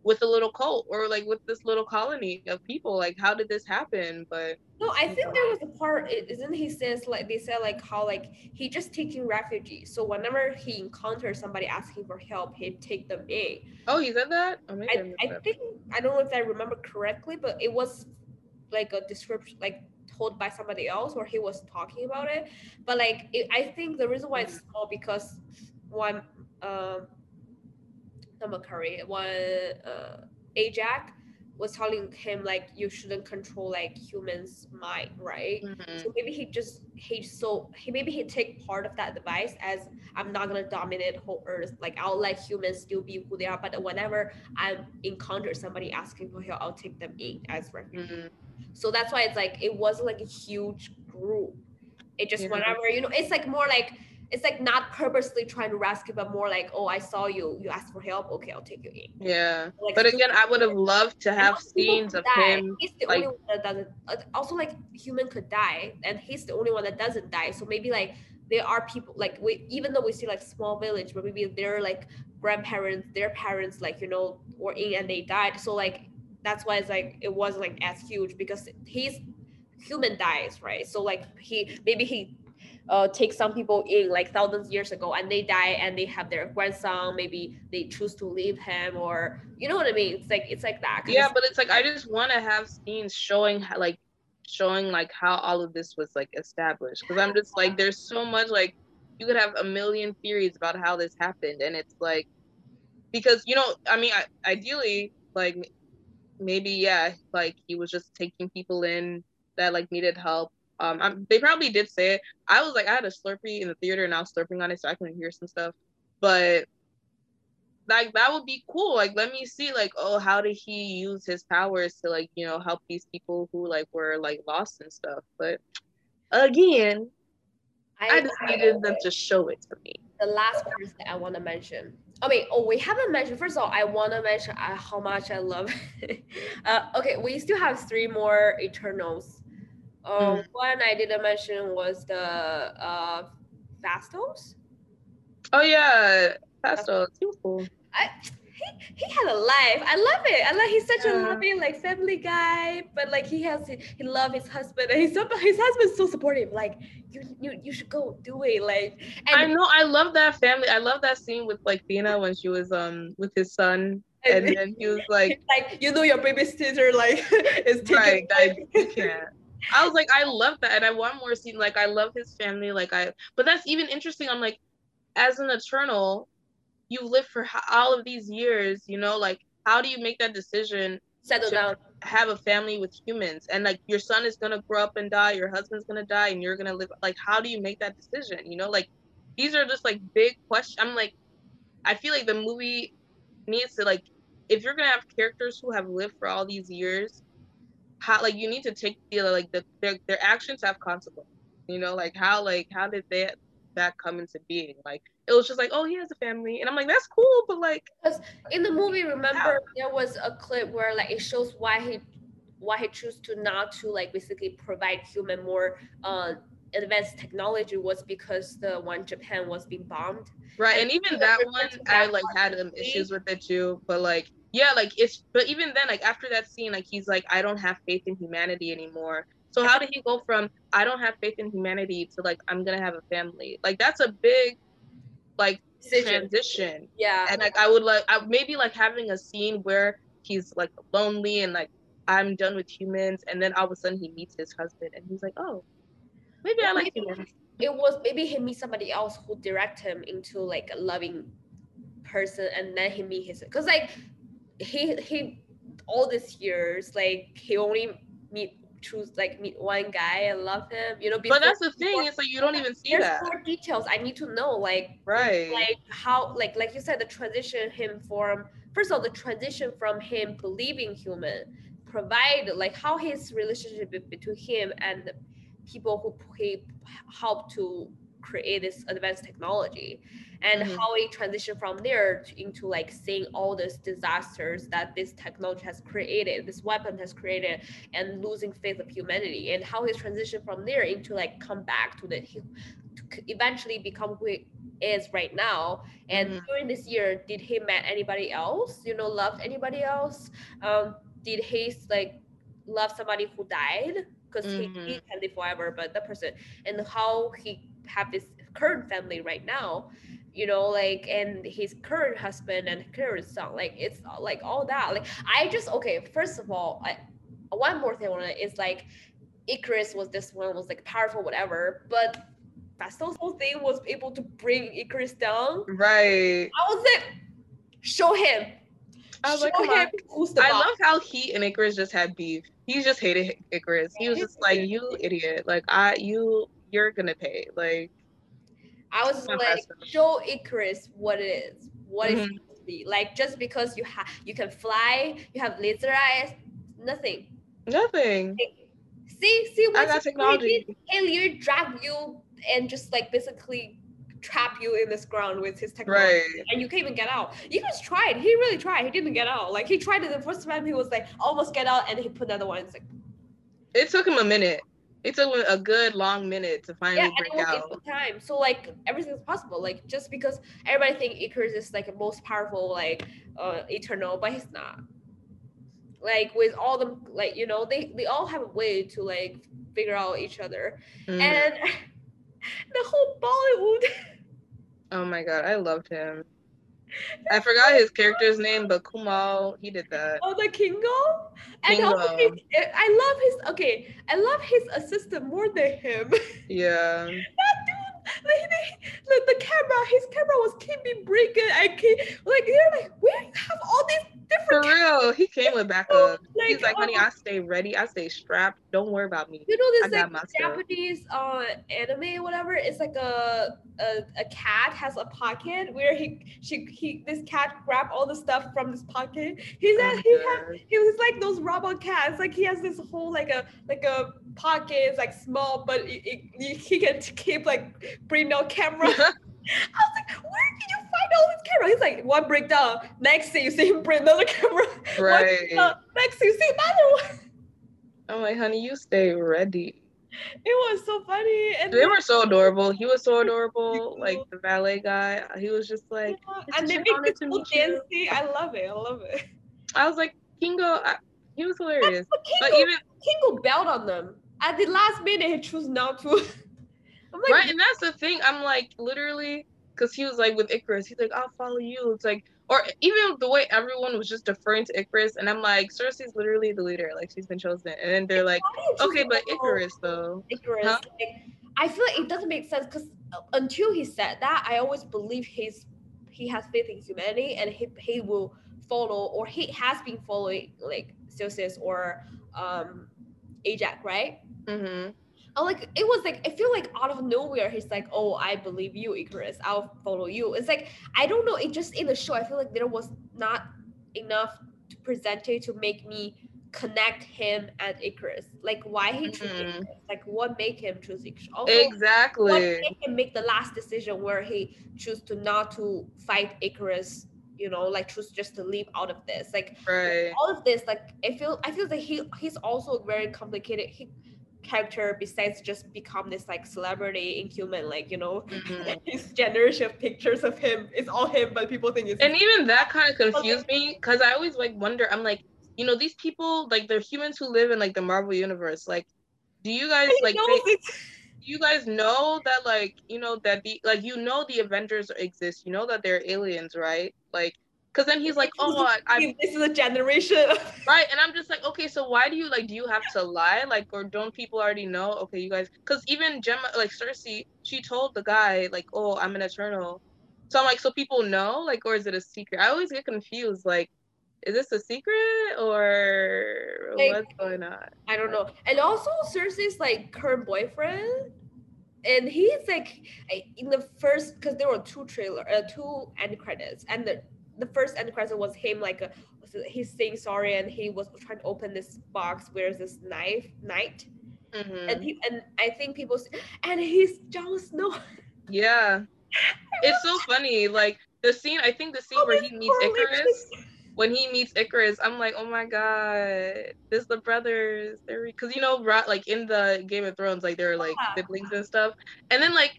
S2: with a little cult or like with this little colony of people. Like, how did this happen? But
S1: no, I think there was a part. Isn't he says like they said like how like he just taking refugees. So whenever he encounters somebody asking for help, he'd take them in.
S2: Oh, he said that.
S1: Oh, I, I, I think I don't know if I remember correctly, but it was like a description, like told by somebody else, where he was talking about it. But like, it, I think the reason why it's mm. small because one, uh, not Makkari, one uh, Ajak was telling him like you shouldn't control like humans mind right mm-hmm. so maybe he just he so he maybe he take part of that advice as i'm not gonna dominate whole earth like i'll let humans still be who they are but whenever i encounter somebody asking for help i'll take them in as refugees mm-hmm. so that's why it's like it wasn't like a huge group it just yeah. whenever you know it's like more like it's like not purposely trying to rescue, but more like, oh, I saw you, you asked for help, okay, I'll take you in.
S2: Yeah. Like, but again, I would have loved to have scenes of die. him.
S1: He's the like, only one that doesn't. Also, like human could die, and he's the only one that doesn't die. So maybe like there are people like we, even though we see like small village, but maybe their like grandparents, their parents, like you know, were in and they died. So like that's why it's like it wasn't like as huge because he's human dies, right? So like he maybe he uh, take some people in like thousands years ago and they die and they have their grandson maybe they choose to leave him or you know what i mean? It's like it's like that
S2: yeah but it's like i just want to have scenes showing how, like showing like how all of this was like established because i'm just like there's so much like you could have a million theories about how this happened and it's like because you know i mean I, ideally like maybe yeah like he was just taking people in that like needed help um, I'm, they probably did say it. I was like, I had a Slurpee in the theater and I was slurping on it so I couldn't hear some stuff. But like that would be cool. Like, let me see, like, oh, how did he use his powers to like, you know, help these people who like were like lost and stuff. But again, I, I just needed them to show it to me.
S1: The last person I want to mention. I mean, oh, we haven't mentioned. First of all, I want to mention uh, how much I love. uh, okay, we still have three more Eternals um, mm. One I didn't mention was the uh, Phastos.
S2: Oh yeah, Phastos. He was cool.
S1: I, he, he had a life. I love it. I love. he's such yeah. a loving like family guy, but like he has he love his husband and he's so, his husband's so supportive. Like you you you should go do it. Like
S2: and I know I love that family. I love that scene with like Thena when she was um with his son. And, and then he was like,
S1: like you know, your babysitter like is taking. Right,
S2: like, you can't. I was like, I love that, and I want more scene. Like, I love his family. Like, I, but that's even interesting. I'm like, as an eternal, you lived for all of these years. You know, like, how do you make that decision?
S1: Settle down.
S2: Have a family with humans, and like, your son is gonna grow up and die. Your husband's gonna die, and you're gonna live. Like, how do you make that decision? You know, like, these are just like big questions. I'm like, I feel like the movie needs to like, if you're gonna have characters who have lived for all these years how like you need to take the like the their, their actions have consequences you know like how like how did that that come into being like it was just like oh he has a family and i'm like that's cool but like
S1: because in the movie remember how? there was a clip where like it shows why he why he chose to not to like basically provide human more uh advanced technology was because the one Japan was being bombed.
S2: Right, and, and even that one, I like had some issues with it too. But like, yeah, like it's but even then, like after that scene, like he's like, I don't have faith in humanity anymore. So how did he go from I don't have faith in humanity to like I'm gonna have a family? Like that's a big like Decision. transition.
S1: Yeah.
S2: And like I would like I, maybe like having a scene where he's like lonely and like I'm done with humans, and then all of a sudden he meets his husband and he's like, oh, maybe I like maybe humans.
S1: It was maybe he meets somebody else who direct him into like a loving person, and then he meet his because like he he all these years like he only meet choose like meet one guy and love him you know
S2: before, but that's the thing before, it's like you don't even see
S1: there's
S2: that.
S1: more details i need to know like
S2: right.
S1: like how like like you said the transition him from first of all the transition from him believing human provide like how his relationship between him and the people who he helped to create this advanced technology and mm-hmm. how it transitioned from there to, into like seeing all these disasters that this technology has created this weapon has created and losing faith of humanity and how he transitioned from there into like come back to the to eventually become who is right now. And
S2: Mhm.
S1: during this year, did he met anybody else? You know, loved anybody else? Um, did he like love somebody who died? Because he, he
S2: Mhm.
S1: can live forever, but that person and how he have this current family right now you know like and his current husband and current son like it's like all that like i just okay first of all I, one more thing on it is like ikaris was this one was like powerful whatever but Phastos's whole thing was able to bring ikaris down
S2: Right.
S1: i was like show him
S2: I was
S1: show
S2: like, come
S1: him
S2: on.
S1: who's the
S2: I love how he and Ikaris just had beef. He just hated Ikaris. He was just like, "You idiot! Like I, you, you're gonna pay." Like,
S1: I was like, show Ikaris what it is, what it's
S2: Mhm.
S1: supposed to be. Like just because you have you can fly, you have laser eyes, nothing.
S2: nothing.
S1: See, see
S2: I
S1: what
S2: got
S1: did?
S2: technology.
S1: Alien drag you and just like basically trap you in this ground with his technology.
S2: Right.
S1: And you can't even get out. Ikaris tried. He really tried. He didn't get out. Like he tried it the first time. He was like almost get out, and he put another one. It's like
S2: It took him a minute. It took a good long minute to finally
S1: it
S2: break
S1: was
S2: out.
S1: time. So like everything's possible. Like just because everybody think Ikaris is like the most powerful, like uh eternal, but he's not. Like with all them, like you know, they they all have a way to like figure out each other,
S2: Mhm.
S1: and the whole Bollywood.
S2: oh my god, I loved him. I forgot his character's name, but Kumail, he did that.
S1: Oh, the Kingo, and also
S2: Kingo.
S1: his, I love his. Okay, I love his assistant more than him.
S2: Yeah.
S1: that dude, like, the, the camera, his camera was keeping breaking. I keep like they're like, where you have all these
S2: For real, he came with backup. He's like, honey,
S1: oh,
S2: I stay ready. I stay strapped. Don't worry about me.
S1: you know this like. Japanese uh anime or whatever. It's like a, a a cat has a pocket where he she he this cat grab all the stuff from this pocket. He's
S2: Oh
S1: at, he has he was like those robot cats. Like he has this whole like a like a pocket. It's like small, but it, it, he can keep like bring out camera. I was like, where did you find all this camera? He's like, one breakdown. Next thing you see him bring another camera.
S2: Right.
S1: Next thing you see another one.
S2: I'm like, honey, you stay ready.
S1: It was so funny. And
S2: They
S1: then-
S2: were so adorable. He was so adorable. Like the valet guy, he was just like,
S1: Yeah, and they make this
S2: to
S1: whole
S2: meet you.
S1: I love it. I love it.
S2: I was like, Kingo, I, he was hilarious.
S1: But
S2: But
S1: Kingo,
S2: even
S1: Kingo bailed on them. At the last minute, he chose not to. I'm like,
S2: right, and that's the thing. I'm like, literally, because he was like with Ikaris, he's like, I'll follow you. It's like, or even the way everyone was just deferring to Ikaris, and I'm like, Sersi's literally the leader. Like she's been chosen, and then they're like,
S1: why did you
S2: okay, but Ikaris though.
S1: Ikaris.
S2: Huh?
S1: Like, I feel like it doesn't make sense because until he said that, I always believe he's he has faith in humanity and he he will follow or he has been following like Celsius or um Ajak, right?
S2: Mm-hmm.
S1: Oh, like it was like I feel like out of nowhere he's like, "Oh, I believe you, Ikaris. I'll follow you." It's like I don't know. It just in the show, I feel like there was not enough to present it to make me connect him and Ikaris. Like why he chose
S2: Mhm.
S1: Ikaris? Like what made him choose Ikaris? Also,
S2: Exactly.
S1: what made him make the last decision where he choose to not to fight Ikaris? You know, like choose just to leave out of this. Like
S2: Right.
S1: all of this like i feel i feel that he he's also very complicated he, character besides just become this like celebrity in human like you know
S2: Mhm.
S1: his generation of pictures of him it's all him but people think it's
S2: And even that kind of confused me because I always like wonder. I'm like, you know, these people like they're humans who live in like the Marvel universe. Like, do you guys like? they- you guys know that like you know that the like you know the Avengers exist. You know that they're aliens, right? Like, because then he's like, oh, I,
S1: this is a generation
S2: right, and I'm just like, okay, so why do you like? Do you have to lie, like, or don't people already know? Okay, you guys, because even Gemma, like Sersi, she told the guy like, oh, I'm an Eternal. So I'm like, so people know, like, or is it a secret? I always get confused, like. Is this a secret or
S1: Like-
S2: what's going on?
S1: i don't know and also sersi's like current boyfriend and he's like in the first because there were two trailer uh, two end credits and the the first end credit was him like a, he's saying sorry and he was trying to open this box where's this knife knight
S2: Mhm.
S1: and he and I think people and he's Jon Snow.
S2: Yeah. It's so funny. Like the scene, I think the scene
S1: Oh,
S2: where he meets. Ikaris, when he meets Ikaris, I'm like, oh my god, this the brothers. They're because you know, like in the Game of Thrones, like they're like
S1: Yeah.
S2: siblings and stuff. And then like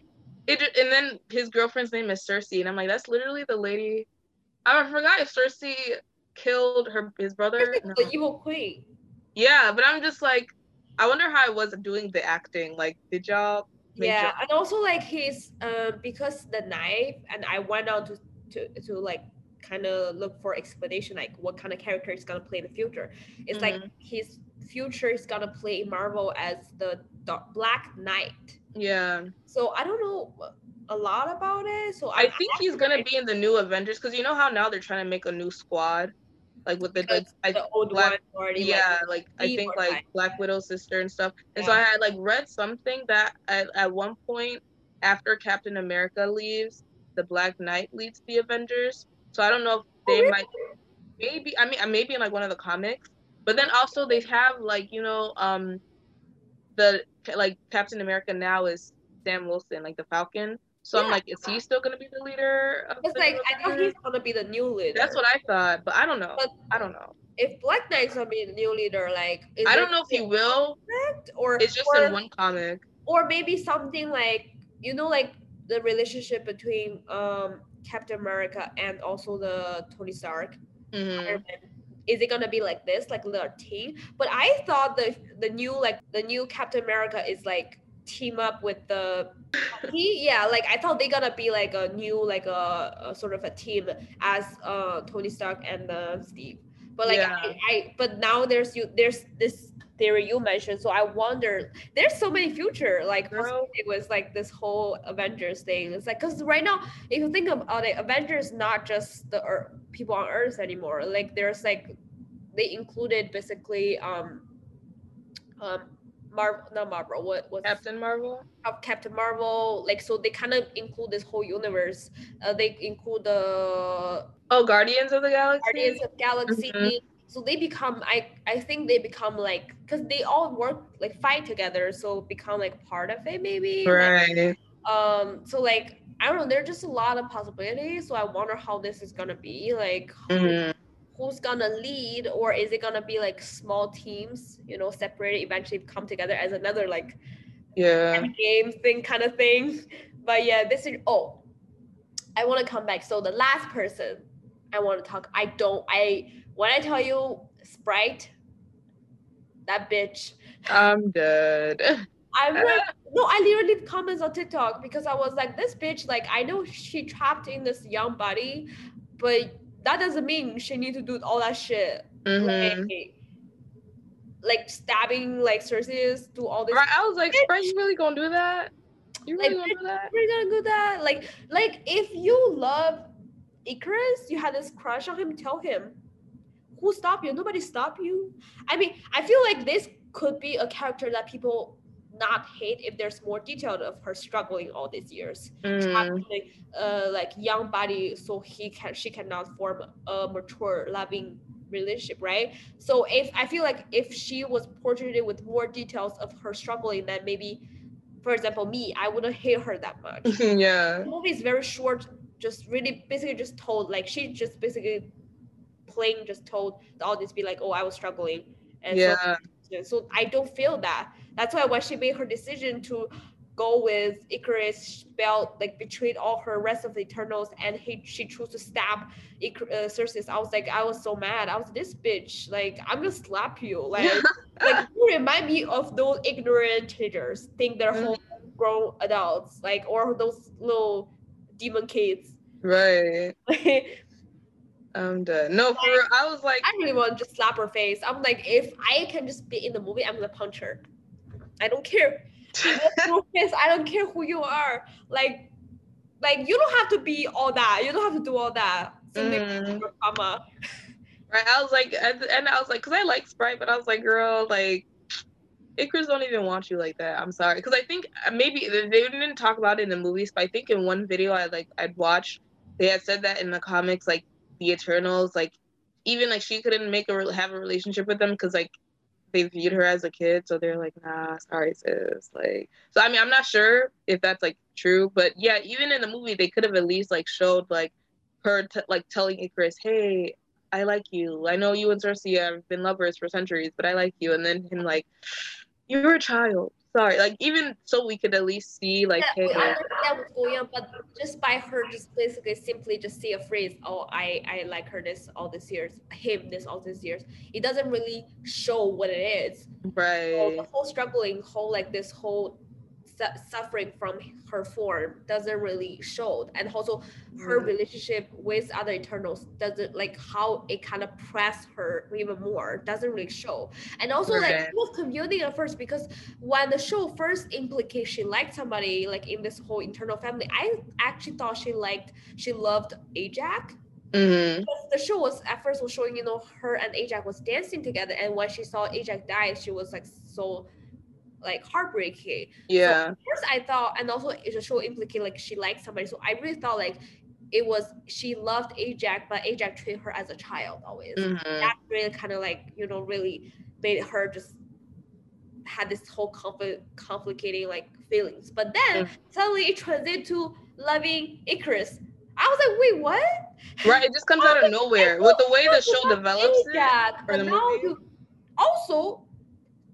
S2: it and then his girlfriend's name is Sersi, and I'm like, that's literally the lady. I forgot if Cersei killed her his brother.
S1: No. The evil queen.
S2: Yeah, but I'm just like, I wonder how I was doing the acting. Like, did y'all?
S1: Yeah, and also like he's uh, because the knife, and I went out to to to like kind of look for explanation like what kind of character he's gonna play in the future. It's mm-hmm. like his future is gonna play Marvel as the Dark Black Knight.
S2: Yeah.
S1: So I don't know a lot about it. So
S2: I, I think he's gonna be in the new Avengers because you know how now they're trying to make a new squad, like with the like
S1: the I, old Black, one.
S2: Yeah, like, like I think like Black Widow's sister and stuff. And yeah. so I had like read something that at, at one point after Captain America leaves, the Black Knight leads the Avengers. So I don't know if they oh, really? might maybe I mean maybe in like one of the comics. But then also they have like, you know, um the like Captain America now is Sam Wilson, like the Falcon. So yeah. I'm like, is he still gonna be the leader?
S1: it's like I thought he's gonna be the new leader.
S2: That's what I thought, but I don't know. But I don't know.
S1: If Black Knight's gonna be the new leader, like
S2: I don't know if he will,
S1: or
S2: it's just
S1: or,
S2: in one comic,
S1: or maybe something like you know, like the relationship between um Captain America and also the Tony Stark.
S2: Mm-hmm.
S1: Is it gonna be like this, like the team? But I thought the the new like the new Captain America is like team up with the he yeah like i thought they're gonna be like a new like a, a sort of a team as uh tony stark and uh, steve. But like yeah. I, I but now there's you there's this theory you mentioned so i wonder there's so many future like it was like this whole avengers thing. It's like because right now if you think about it avengers not just the earth, people on earth anymore. Like there's like they included basically um um Marvel, not Marvel. What was
S2: Captain Marvel?
S1: Of Captain Marvel, like so they kind of include this whole universe. Uh, they include the
S2: oh Guardians of the Galaxy.
S1: Guardians of Galaxy. Mm-hmm. So they become, I I think they become like, cause they all work like fight together, so become like part of it maybe.
S2: Right.
S1: Like, um. So like I don't know. There's just a lot of possibilities. So I wonder how this is gonna be. Like.
S2: Mm-hmm
S1: who's gonna lead or is it gonna be like small teams you know separated eventually come together as another like
S2: yeah.
S1: game thing kind of thing? But yeah this is oh i want to come back. So the last person i want to talk i don't i when i tell you sprite that bitch.
S2: I'm dead.
S1: I'm like, no, I literally leave comments on TikTok because I was like, this bitch, like, I know she trapped in this young body, but that doesn't mean she need to do all that shit.
S2: Mm-hmm.
S1: Like, like stabbing like Sersi do all this.
S2: Right, I was like, Sprite, you really gonna do that? You really like, gonna do that?
S1: Really gonna do that? Like, like if you love Ikaris, you had this crush on him, tell him. Who stop you? Nobody stop you. I mean, I feel like this could be a character that people not hate if there's more detail of her struggling all these years.
S2: Mm.
S1: uh, like young body so he can she cannot form a mature loving relationship right? So if i feel like if she was portrayed with more details of her struggling then maybe for example me i wouldn't hate her that much.
S2: Yeah.
S1: The movie is very short just really basically just told like she just basically plain just told the audience be like oh i was struggling.
S2: And yeah. so
S1: so I don't feel that. That's why when she made her decision to go with Ikaris, felt like betrayed all her rest of the Eternals, and he she chose to stab Icar- uh, Sersi. I was like, I was so mad. I was this bitch. Like I'm gonna slap you. Like like you remind me of those ignorant teenagers think they're mm. grown adults, like or those little demon kids.
S2: Right. I'm done. No, for real, I was like,
S1: I really want to just slap her face. I'm like, if I can just be in the movie, I'm gonna punch her. I don't care. I don't care who you are. Like, like you don't have to be all that. You don't have to do all that.
S2: Mm. Right. I was like, and I was like, because I like Sprite, but I was like, girl, like, Ikaris don't even want you like that. I'm sorry, because I think uh, maybe they didn't talk about it in the movies, but I think in one video I like I'd watched, they had said that in the comics, like the Eternals, like even like she couldn't make a have a relationship with them because like they viewed her as a kid, so they're like, nah, sorry, sis. Like, so I mean, I'm not sure if that's like true, but yeah, even in the movie, they could have at least like showed like her t- like telling Ikaris, hey, I like you. I know you and Sersi have been lovers for centuries, but I like you. And then him like, you're a child. Sorry, like even so we could at least see like
S1: yeah,
S2: hey,
S1: understand what's going on, but just by her just basically simply just say a phrase, oh I I like her this all these years, him this all these years. It doesn't really show what it is. So
S2: right.
S1: the whole struggling, whole like this whole su- suffering from her form doesn't really show, and also her
S2: Mm.
S1: relationship with other Eternals doesn't like how it kind of press her even more doesn't really show, and also like
S2: Right.
S1: it was confusing at first because when the show first implicates she liked somebody like in this whole internal family, I actually thought she liked she loved Ajak
S2: hmm
S1: because the show was at first was showing you know her and Ajak was dancing together, and when she saw Ajak die, she was like so like heartbreaking.
S2: Yeah.
S1: First, I thought, and also the show implicated like she liked somebody, so I really thought like it was she loved Ajak, but Ajak treated her as a child always.
S2: hmm
S1: That really kind of like you know really made her just had this whole conflict complicating like feelings. But then
S2: Mm.
S1: suddenly it transited to loving Ikaris. I was like, wait, what?
S2: Right. It just comes out of nowhere with the way the show develops it.
S1: Yeah,
S2: or the
S1: now
S2: movie.
S1: you also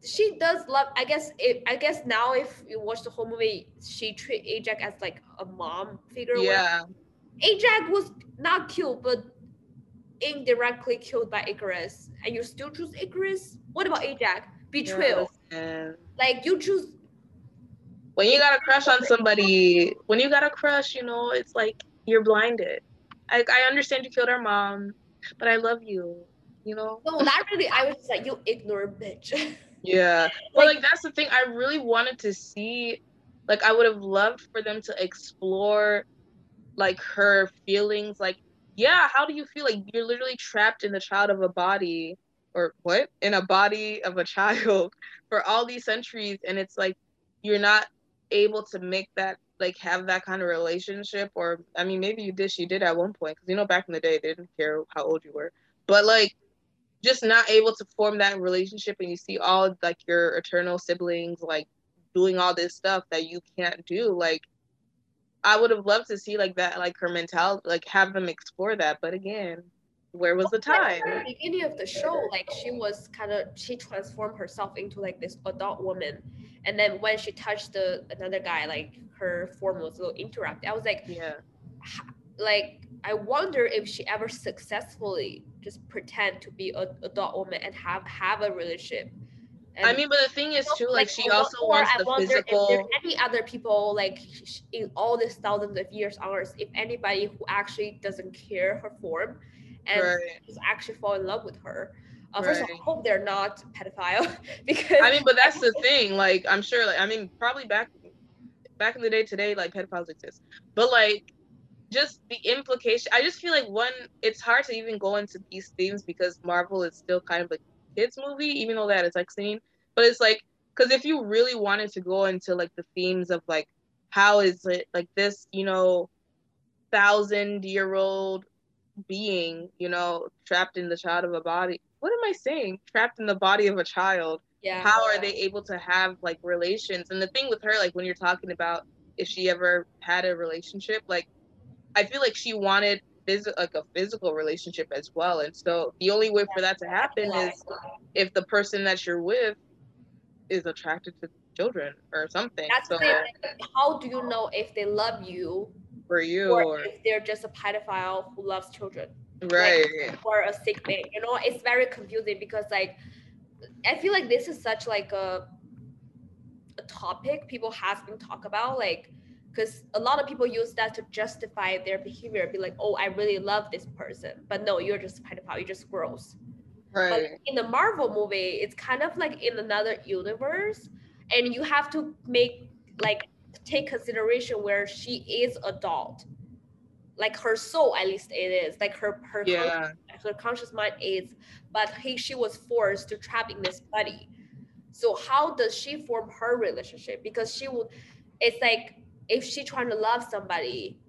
S1: she does love. I guess it. I guess now if you watch the whole movie, she treat ajak as like a mom figure.
S2: Yeah.
S1: ajak was not killed, but indirectly killed by Ikaris, and you still choose Ikaris. What about ajak Betrayal.
S2: Yeah.
S1: Like you choose.
S2: When you got a crush on somebody, when you got a crush, you know, it's like you're blinded. I, I understand you killed our mom, but I love you. You know.
S1: No, that really. I was just like, you ignorant bitch.
S2: Yeah. But
S1: Like-
S2: like that's the thing. I really wanted to see like I would have loved for them to explore like her feelings like yeah, how do you feel like you're literally trapped in the child of a body or what? In a body of a child for all these centuries and it's like you're not able to make that like have that kind of relationship or I mean maybe you did she did at one point cuz you know back in the day they didn't care how old you were. But like just not able to form that relationship and you see all like your eternal siblings like doing all this stuff that you can't do like i would have loved to see like that like her mentality like have them explore that but again where was the time
S1: At the beginning of the show, like she was kind of she transformed herself into like this adult woman, and then when she touched the another guy, like her form was a little interrupted. I was like,
S2: yeah
S1: like I wonder if she ever successfully just pretend to be an adult woman and have have a relationship.
S2: i mean but the thing is too like she also wants
S1: I
S2: the
S1: wonder If there's any other people like in all these thousands of years on Earth, if anybody who actually doesn't care her form and
S2: right
S1: just actually fall in love with her. Uh, First of all, I hope they're not pedophile because
S2: i mean but that's the thing like i'm sure like i mean probably back back in the day today like pedophiles exist but like just the implication i just feel like one it's hard to even go into these themes because marvel is still kind of a kids movie even though that is like seen but it's like because if you really wanted to go into like the themes of like how is it like this you know thousand year old being you know trapped in the child of a body what am i saying? Trapped in the body of a child.
S1: Yeah,
S2: how are they able to have like relations? And the thing with her like when you're talking about if she ever had a relationship like i feel like she wanted phys- like a physical relationship as well and so the only way for that to happen is if the person that you're with is attracted to children or something
S1: That's
S2: so
S1: like, How do you know if they love you
S2: for you
S1: or
S2: or
S1: if they're just a pedophile who loves children?
S2: right
S1: or a sick man. You know, it's very confusing because like I feel like this is such like a a topic people has been talk about like because a lot of people use that to justify their behavior be like oh i really love this person. But no you're just a pedophile you're just gross.
S2: Right.
S1: but in the marvel movie it's kind of like in another universe and you have to make like take consideration where she is adult. Like her soul at least it is. Like her her
S2: yeah.
S1: her conscious mind is, but he she was forced to trap in this body. So how does she form her relationship? Because she would, it's like if she trying to love somebody,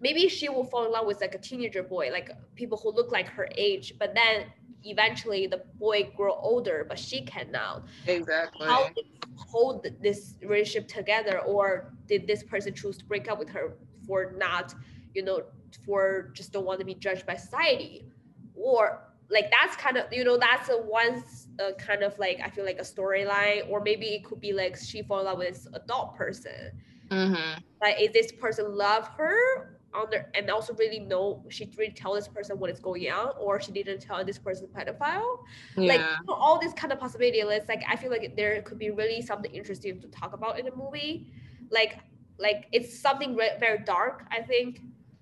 S1: maybe she will fall in love with like a teenager boy, like people who look like her age, but then eventually the boy grow older, but she cannot.
S2: exactly
S1: How did hold this relationship together, or did this person choose to break up with her for not, you know, for just don't want to be judged by society, or like that's kind of you know that's a one s- a kind of like I feel like a storyline, or maybe it could be like she fall in love with adult person.
S2: Mm-hmm.
S1: Like, is this person love her on there, and also really know she really tell this person what is going on, or she didn't tell this person pedophile?
S2: Yeah.
S1: Like you know, all this kind of possibility. It's like I feel like there could be really something interesting to talk about in the movie. Like, like it's something re- very dark. I think.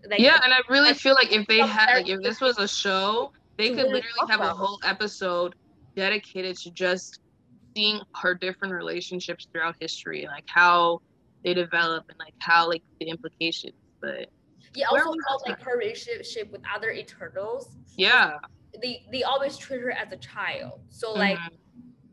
S1: Like,
S2: yeah, and I really feel like if they had like if this was a show, they could literally have a whole episode dedicated to just seeing her different relationships throughout history, like how they develop and like how like the implications. But
S1: yeah. Also, how like her relationship with other Eternals.
S2: yeah,
S1: They they always treat her as a child. So like.
S2: Mhm.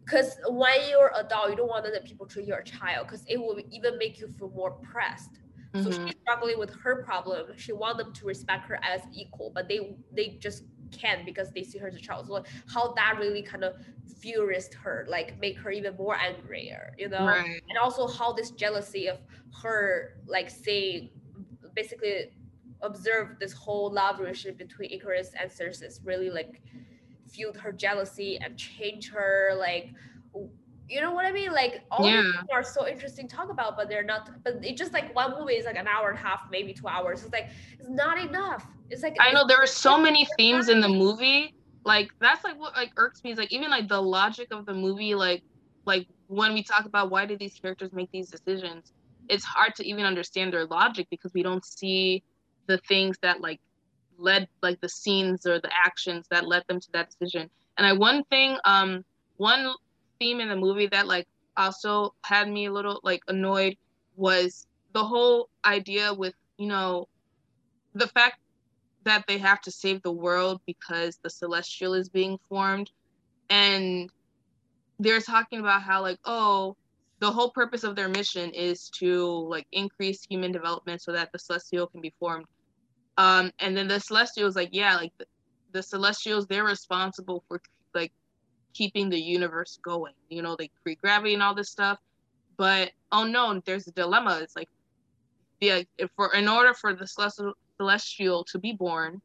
S1: Because when you're adult, you don't want that people treat you as a child because it will even make you feel more pressed. So
S2: Mhm.
S1: she's struggling with her problem. She want them to respect her as equal, but they they just can't because they see her as a child. So how that really kind of furious her, like make her even more angrier, you know?
S2: right.
S1: And also how this jealousy of her, like saying, basically observe this whole love relationship between Ikaris and Sersi really like fueled her jealousy and change her like you know what I mean? Like all
S2: Yeah.
S1: are so interesting to talk about, but they're not. But it just like one movie is like an hour and a half, maybe two hours. It's like it's not enough. It's like
S2: I know there are so many themes in the movie. Like that's like what like irks me is like even like the logic of the movie, like like when we talk about why did these characters make these decisions, it's hard to even understand their logic because we don't see the things that like led like the scenes or the actions that led them to that decision. And I one thing, um one theme in the movie that like also had me a little like annoyed was the whole idea with, you know, the fact that they have to save the world because the celestial is being formed. And they're talking about how like oh the whole purpose of their mission is to like increase human development so that the celestial can be formed. Um and then the celestial is like yeah like the, the celestials they're responsible for like keeping the universe going you know they create gravity and all this stuff but oh no there's a dilemma it's like yeah if for in order for the celestial celestial to be born,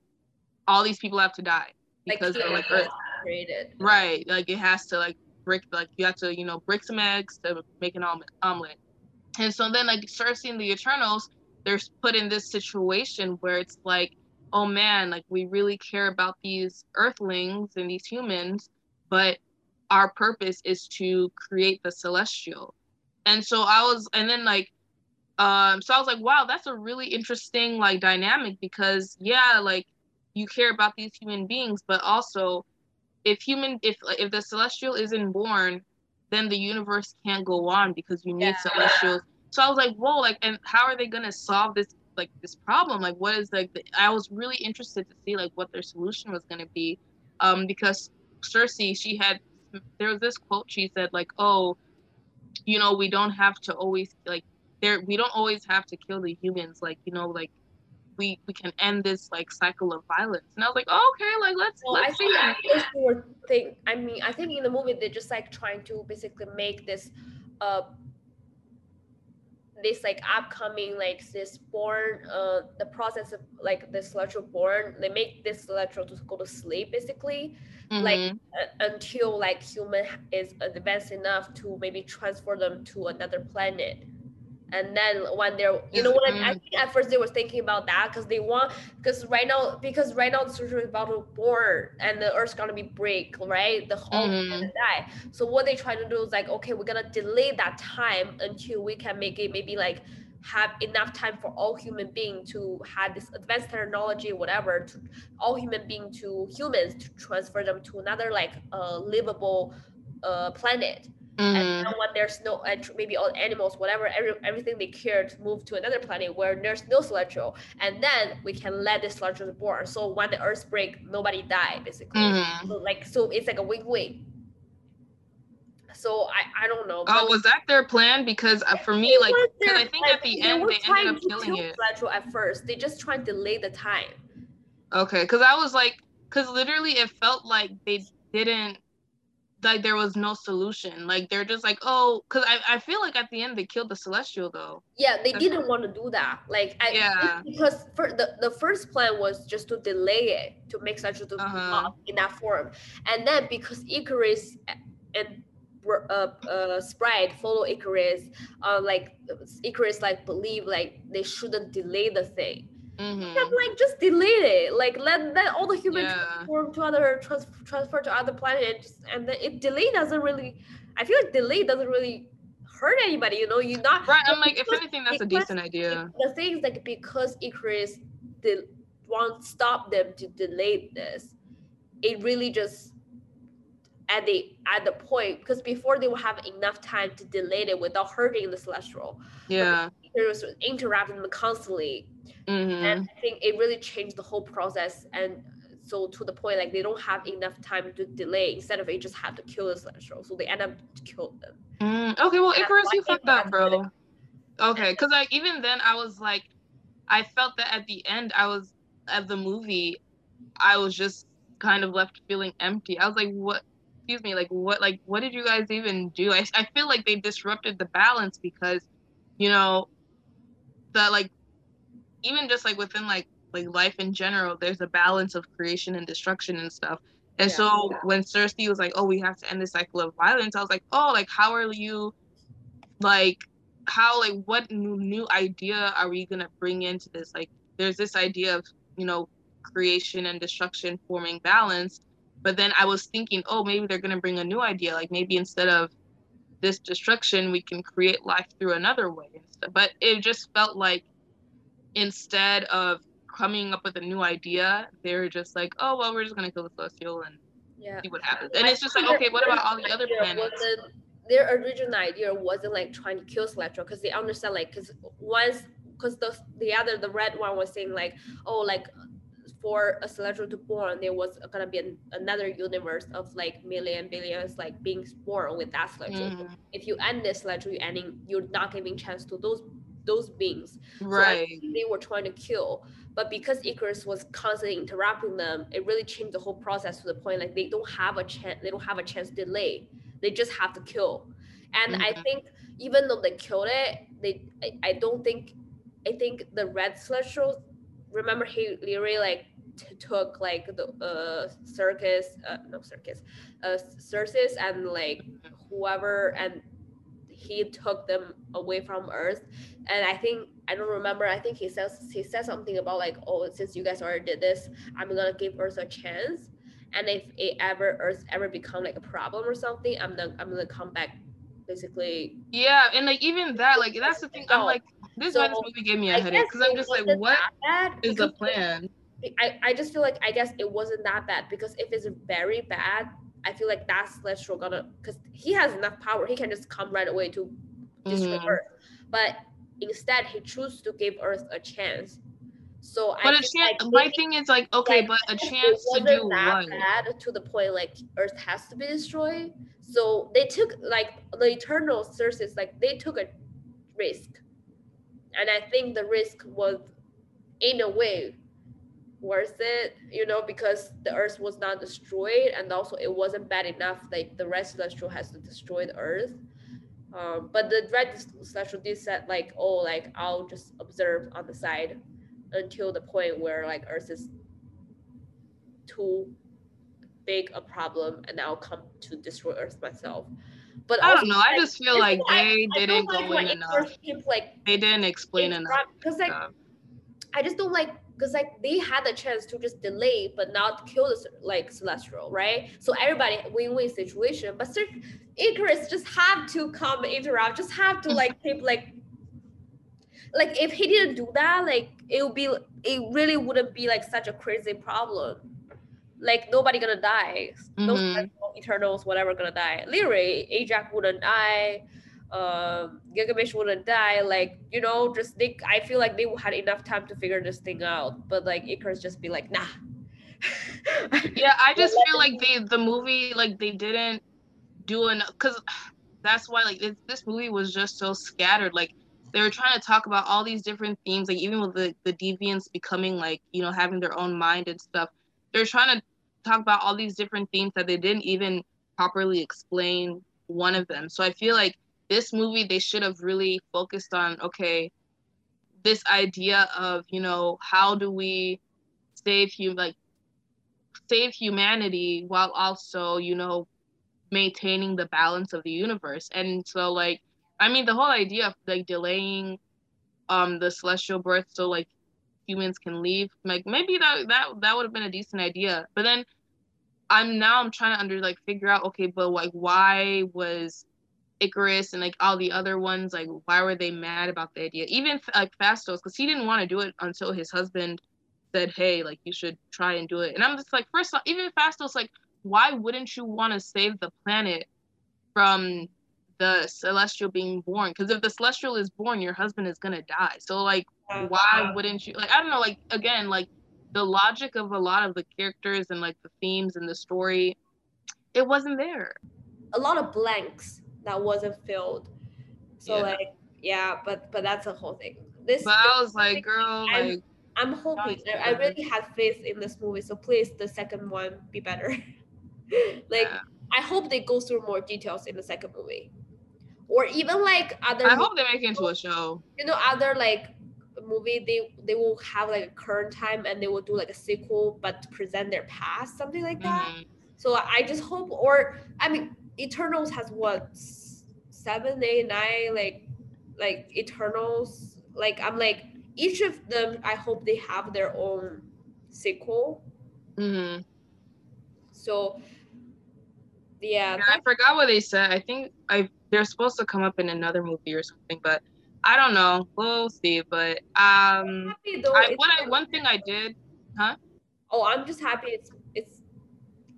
S2: all these people have to die
S1: like
S2: because they're like Earth.
S1: created.
S2: Right. Like it has to like break like you have to, you know, break some eggs to make an omelet omelet. And so then like Sersi and the Eternals, they're put in this situation where it's like, oh man, like we really care about these earthlings and these humans, but our purpose is to create the celestial. And so I was and then like um so I was like, wow, that's a really interesting like dynamic because yeah, like you care about these human beings, but also if human if if the celestial isn't born, then the universe can't go on because you need
S1: Yeah.
S2: celestials. So I was like, whoa, like and how are they gonna solve this like this problem? Like what is like the, I was really interested to see like what their solution was gonna be. Um because Sersi, she had there was this quote she said like, oh, you know, we don't have to always like there we don't always have to kill the humans, like, you know, like we we can end this like cycle of violence. And I was like, oh, okay, like let's
S1: Well, I
S2: let's
S1: think
S2: do that.
S1: thing. I mean, I think in the movie they're just like trying to basically make this, uh, this like upcoming like this born, uh, the process of like the celestial born. They make this celestial to go to sleep basically, like
S2: Mhm.
S1: uh, until like human is advanced enough to maybe transfer them to another planet and then when they're you know what I, mean? I
S2: Mhm.
S1: think at first they were thinking about that because they want because right now because right now the surgery is about to born and the earth's gonna be break right the whole
S2: Mhm.
S1: gonna die so what they try to do is like okay we're gonna delay that time until we can make it maybe like have enough time for all human being to have this advanced technology whatever to all human being to humans to transfer them to another like uh, livable uh, planet
S2: Mhm.
S1: and then when there's no and maybe all animals whatever every, everything they care to move to another planet where there's no celestial and then we can let the celestial born so when the earth break nobody die basically
S2: Mhm.
S1: so like so it's like a win-win so i i don't know
S2: Oh, was that their plan? Because uh, for me, like, because
S1: their
S2: I think
S1: plan.
S2: at the end they ended up killing
S1: kill
S2: it.
S1: celestial at first they just trying to delay the time
S2: Okay, because I was like, because literally it felt like they didn't, like there was no solution. Like they're just like, oh, because I, I feel like at the end they killed the celestial though.
S1: Yeah, they
S2: That's-
S1: didn't want to do that. Like, I,
S2: Yeah.
S1: because for the, the first plan was just to delay it to make such a to
S2: Uh-huh.
S1: in that form, and then because Ikaris and uh, uh, Sprite follow Ikaris, uh, like Ikaris like believe like they shouldn't delay the thing. Mm-hmm. I'm like just delete it. Like let let all the humans yeah. transform to other trans- transfer to other planets, and then it delay doesn't really. I feel like delay doesn't really hurt anybody. You know, you're not
S2: right. I'm like, if anything, that's a decent idea.
S1: The thing is like because Ikaris did won't stop them to delay this, it really just at the at the point because before they will have enough time to delay it without hurting the celestial.
S2: Yeah.
S1: It was interrupting them constantly. Mm-hmm. And I think it really changed the whole process. And so to the point like they don't have enough time to delay instead of it just have to kill the celestial. So they end up to kill them.
S2: Mm, okay, well Ikaris, you fucked up, bro. Okay, because like even then I was like I felt that at the end I was of the movie, I was just kind of left feeling empty. I was like, what excuse me, like what like what did you guys even do? I, I feel like they disrupted the balance because, you know, the like even just like within like like life in general, there's a balance of creation and destruction and stuff. And yeah. so when Sersi was like, "Oh, we have to end the cycle of violence," I was like, "Oh, like how are you, like, how like what new, new idea are we gonna bring into this? Like, there's this idea of you know creation and destruction forming balance, but then I was thinking, oh, maybe they're to bring a new idea. Like maybe instead of this destruction, we can create life through another way. But it just felt like instead of coming up with a new idea, they're just like, oh, well, we're just going to kill the celestial and yeah. see what happens. And it's just like, okay, what about all the other planets?
S1: Their original idea wasn't like trying to kill Celestial because they understand like because once because the the other the red one was saying like oh like for a celestial to born, there was gonna be an, another universe of like million billions like being born with that celestial. Mm. If you end this celestial, you ending, you're not giving chance to those those beings.
S2: Right.
S1: So they were trying to kill, but because Ikaris was constantly interrupting them, it really changed the whole process to the point like they don't have a chance. They don't have a chance to delay. They just have to kill. And mm-hmm. I think even though they killed it, they I, I don't think I think the red celestial remember he literally like t- took like the uh circus uh no circus uh circus and like whoever and he took them away from earth. And i think i don't remember i think he says he said something about like oh since you guys already did this i'm gonna give earth a chance. And if it ever earth ever become like a problem or something i'm gonna i'm gonna come back basically.
S2: Yeah and like even that like that's the thing i'm like this so, this movie gave me a headache because I'm just like, what is the plan?
S1: I, I just feel like I guess it wasn't that bad because if it's very bad, I feel like that's Celestial gonna because he has enough power, he can just come right away to destroy mm-hmm. Earth. But instead, he chose to give Earth a chance. So
S2: but I a chance. Like, my thing is like okay, like, but a chance to do that what?
S1: Bad to the point like Earth has to be destroyed. So they took like the Eternal sources, like they took a risk and I think the risk was, in a way, worth it, you know, because the Earth was not destroyed, and also it wasn't bad enough. Like the red celestial has to destroy the Earth. Um, but the red celestial did said like, oh, like I'll just observe on the side until the point where like Earth is too big a problem, and I'll come to destroy Earth myself.
S2: But I don't know. I just feel like they I, didn't I go like in enough. like they didn't explain enough.
S1: Because like, I just don't like because like they had the chance to just delay but not kill the like celestial, right? So everybody win-win situation. But Sir Ikaris just have to come interrupt, just have to like keep like like if he didn't do that, like it would be it really wouldn't be like such a crazy problem like nobody gonna die. Mm-hmm. Those Eternals, whatever, gonna die. Literally, Ajak wouldn't die. Um, Gilgamesh wouldn't die. Like you know, just they. I feel like they had enough time to figure this thing out. But like Ikaris just be like, nah.
S2: yeah, I just feel like they the movie like they didn't do enough because that's why like this movie was just so scattered. Like they were trying to talk about all these different themes, like even with the the deviants becoming like you know having their own mind and stuff they're trying to talk about all these different themes that they didn't even properly explain one of them. So I feel like this movie they should have really focused on okay, this idea of, you know, how do we save you like save humanity while also, you know, maintaining the balance of the universe. And so like I mean the whole idea of like delaying um the celestial birth so like humans can leave, like maybe that that that would have been a decent idea. But then I'm now I'm trying to under like figure out okay, but like why was Ikaris and like all the other ones like why were they mad about the idea? Even like Phastos because he didn't want to do it until his husband said, "Hey, like you should try and do it." And I'm just like, first off, even Phastos like why wouldn't you want to save the planet from the celestial being born? Because if the celestial is born, your husband is gonna die. So like, why wouldn't you? Like, I don't know. Like again, like the logic of a lot of the characters and like the themes and the story, it wasn't there.
S1: A lot of blanks that wasn't filled. So yeah. like, yeah, but but that's a whole thing.
S2: This. But I was like, girl,
S1: I'm,
S2: like.
S1: I'm hoping. I really had faith in this movie, so please, the second one be better. like yeah. I hope they go through more details in the second movie, or even like other.
S2: I hope they make it into a show.
S1: You know, other like movie they they will have like a current time and they will do like a sequel but present their past something like that mm-hmm. so i just hope or i mean eternals has what seven eight nine like like eternals like i'm like each of them i hope they have their own sequel
S2: mm-hmm.
S1: so yeah,
S2: yeah I forgot what they said. I think I they're supposed to come up in another movie or something, but I don't know. We'll see. But um, I, what I, one thing I did, huh?
S1: Oh, I'm just happy it's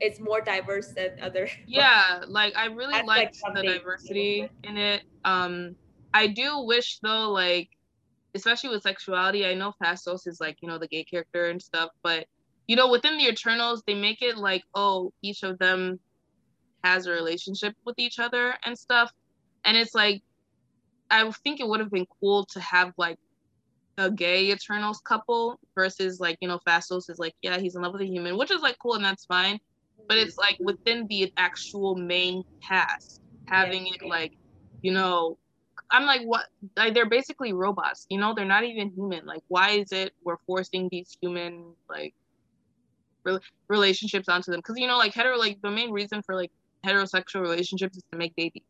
S1: it's more diverse than other.
S2: Yeah, like I really liked like the diversity in it. Um, I do wish though, like especially with sexuality, I know Phastos is like you know the gay character and stuff, but you know within the Eternals they make it like oh each of them has a relationship with each other and stuff. And it's like, I think it would have been cool to have like a gay Eternals couple versus like, you know, Phastos is like, yeah, he's in love with a human, which is like cool and that's fine. But it's like within the actual main cast, having yeah. it like, you know, I'm like, what? Like, they're basically robots, you know, they're not even human. Like, why is it we're forcing these human, like, re- relationships onto them? Because, you know, like, hetero, like, the main reason for like heterosexual relationships is to make babies.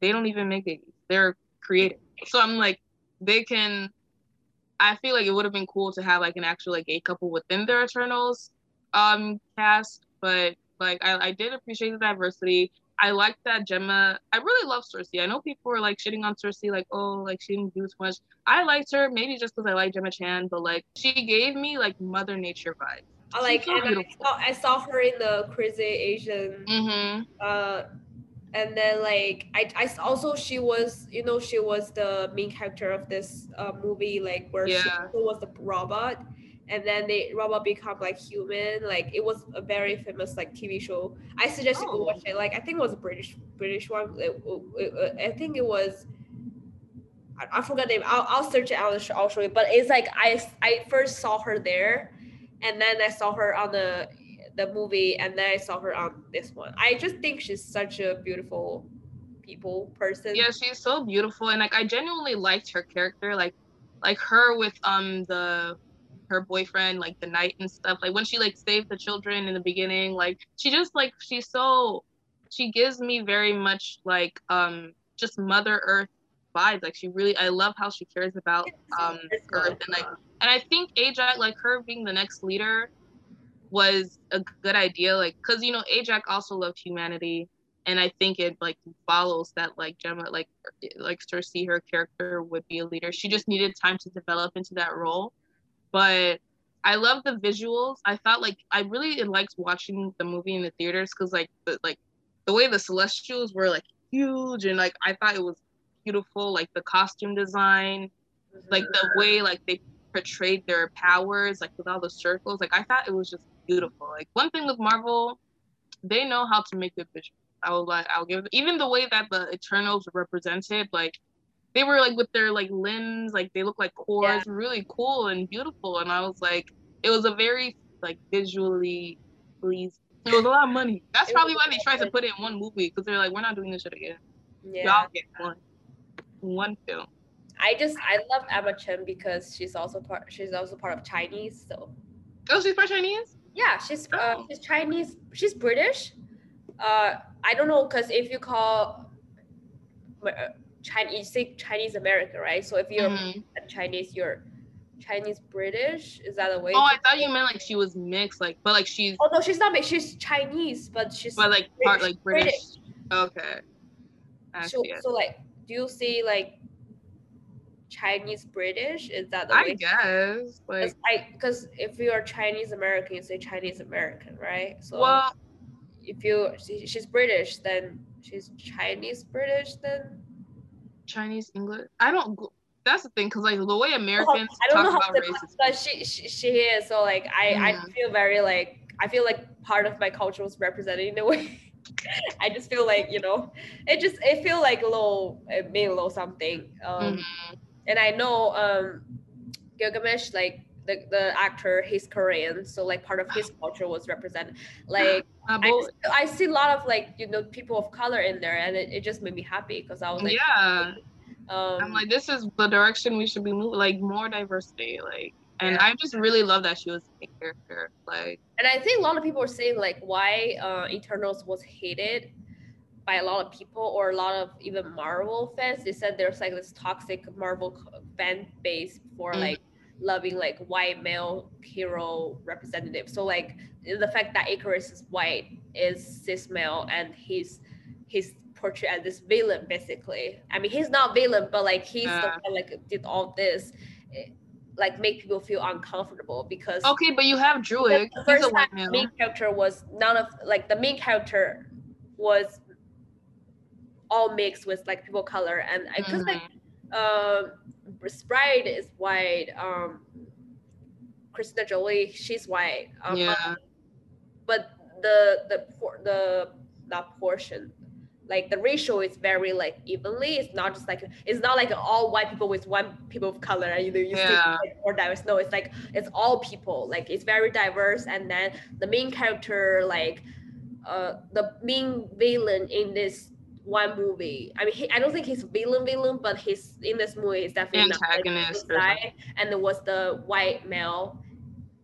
S2: They don't even make babies. They're creative. So I'm like, they can. I feel like it would have been cool to have like an actual like gay couple within their Eternals um cast, but like I, I did appreciate the diversity. I like that Gemma. I really love Sersi. I know people were like shitting on Sersi, like, oh, like she didn't do too much. I liked her, maybe just because I like Gemma Chan, but like she gave me like Mother Nature vibes.
S1: I like so and I saw, I saw, her in the Crazy Asian.
S2: Mm-hmm.
S1: Uh, and then like I, I also she was you know she was the main character of this uh, movie like where yeah. she was the robot and then they robot become like human like it was a very famous like tv show. I suggest oh. you go watch it. Like i think it was a british british one. It, it, it, i think it was I, I forgot the name. I'll, I'll search it. I'll, I'll show you. But it's like i i first saw her there and then I saw her on the the movie, and then I saw her on this one. I just think she's such a beautiful people person.
S2: Yeah, she's so beautiful, and like I genuinely liked her character, like like her with um the her boyfriend, like the night and stuff. Like when she like saved the children in the beginning, like she just like she's so she gives me very much like um just Mother Earth vibes. Like she really, I love how she cares about um Earth and like, and I think Ajak, like her being the next leader, was a good idea. Like, cause you know Ajak also loved humanity, and I think it like follows that like Gemma, like like Sersi, her character would be a leader. She just needed time to develop into that role, but. I love the visuals. I thought like I really liked watching the movie in the theaters because like the like the way the Celestials were like huge and like I thought it was beautiful, like the costume design, like the mm-hmm. way like they portrayed their powers, like with all the circles. Like I thought it was just beautiful. Like one thing with Marvel, they know how to make good visuals. I will like I'll give even the way that the Eternals were represented, like they were like with their like limbs, like they look like cores, yeah. really cool and beautiful. And I was like, it was a very like visually pleasing. It was a lot of money. That's probably why they tried to put it in one movie because they're like, we're not doing this shit again. Yeah. Y'all get one one film.
S1: I just I love Gemma Chan because she's also part she's also part of Chinese. So.
S2: Oh, she's part Chinese.
S1: Yeah, she's uh, oh. she's Chinese. She's British. Uh, I don't know because if you call uh, Chinese, you say Chinese American, right? So if you're
S2: Mhm.
S1: Chinese, you're Chinese British. Is that a way?
S2: Oh, I thought
S1: say
S2: you meant like she was mixed, like, but like she's,
S1: Oh no, she's not mixed. She's Chinese, but she's
S2: but like part like British. Okay. I
S1: So, so like, do you see like Chinese British? Is that the
S2: I
S1: way?
S2: guess like
S1: Because I because if you are Chinese American, you say Chinese American, right? So
S2: well,
S1: if you she, she's British, then she's Chinese British. Then
S2: Chinese English. I don't. That's the thing, because like the way Americans
S1: I don't
S2: talk
S1: know how
S2: about race
S1: but she, she she is. So like I I
S2: Mhm.
S1: feel very like I feel like part of my culture was represented in a way. I just feel like you know, it just it feel like a little it made a little something. Um,
S2: Mhm.
S1: and I know um Gilgamesh like the, the actor he's Korean so like part of his culture was represented like
S2: Uh,
S1: I, I see a lot of like you know people of color in there and it, it just made me happy because I was like
S2: yeah,
S1: um
S2: I'm like, this is the direction we should be moving, like more diversity, like. And
S1: Yeah.
S2: I just really love that she was a character, like.
S1: and I think a lot of people are saying like why uh Eternals was hated by a lot of people or a lot of even Marvel fans they said there's like this toxic Marvel fan base for
S2: Mhm.
S1: like loving like white male hero representative. So like the fact that Ikaris is white is cis male and he's he's portrayed as this villain basically. I mean he's not villain but like he's the one like did all this eh, like make people feel uncomfortable because
S2: Okay, but you have Druig.
S1: the first time
S2: male.
S1: main character was none of like the main character was all mixed with like people color. And i because like Um Sprite is white um Christina Jolie she's white. Um,
S2: yeah.
S1: but the the por- the not portion like the ratio is very like evenly. It's not just like it's not like all white people with one people of color and you know you see
S2: Yeah.
S1: like more diverse. No it's like it's all people. Like it's very diverse. And then the main character like uh the main villain in this one movie. I mean he, i don't think he's villain villain but he's in this movie is definitely not,
S2: Antagonist or
S1: side, and it was the white male.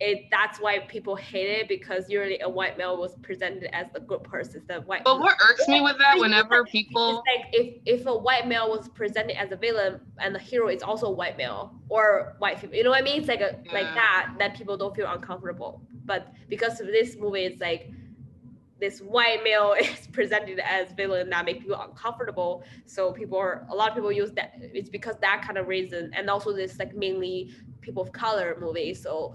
S1: It that's why people hate it because usually a white male was presented as the good person the white
S2: But what irks me with that, whenever people,
S1: it's like if if a white male was presented as a villain and the hero is also a white male or white female, you know what I mean? It's like a like that that people don't feel uncomfortable. But because of this movie, it's like this white male is presented as villain that make people uncomfortable. So people are a lot of people use that. It's because that kind of reason, and also this like mainly people of color movie. So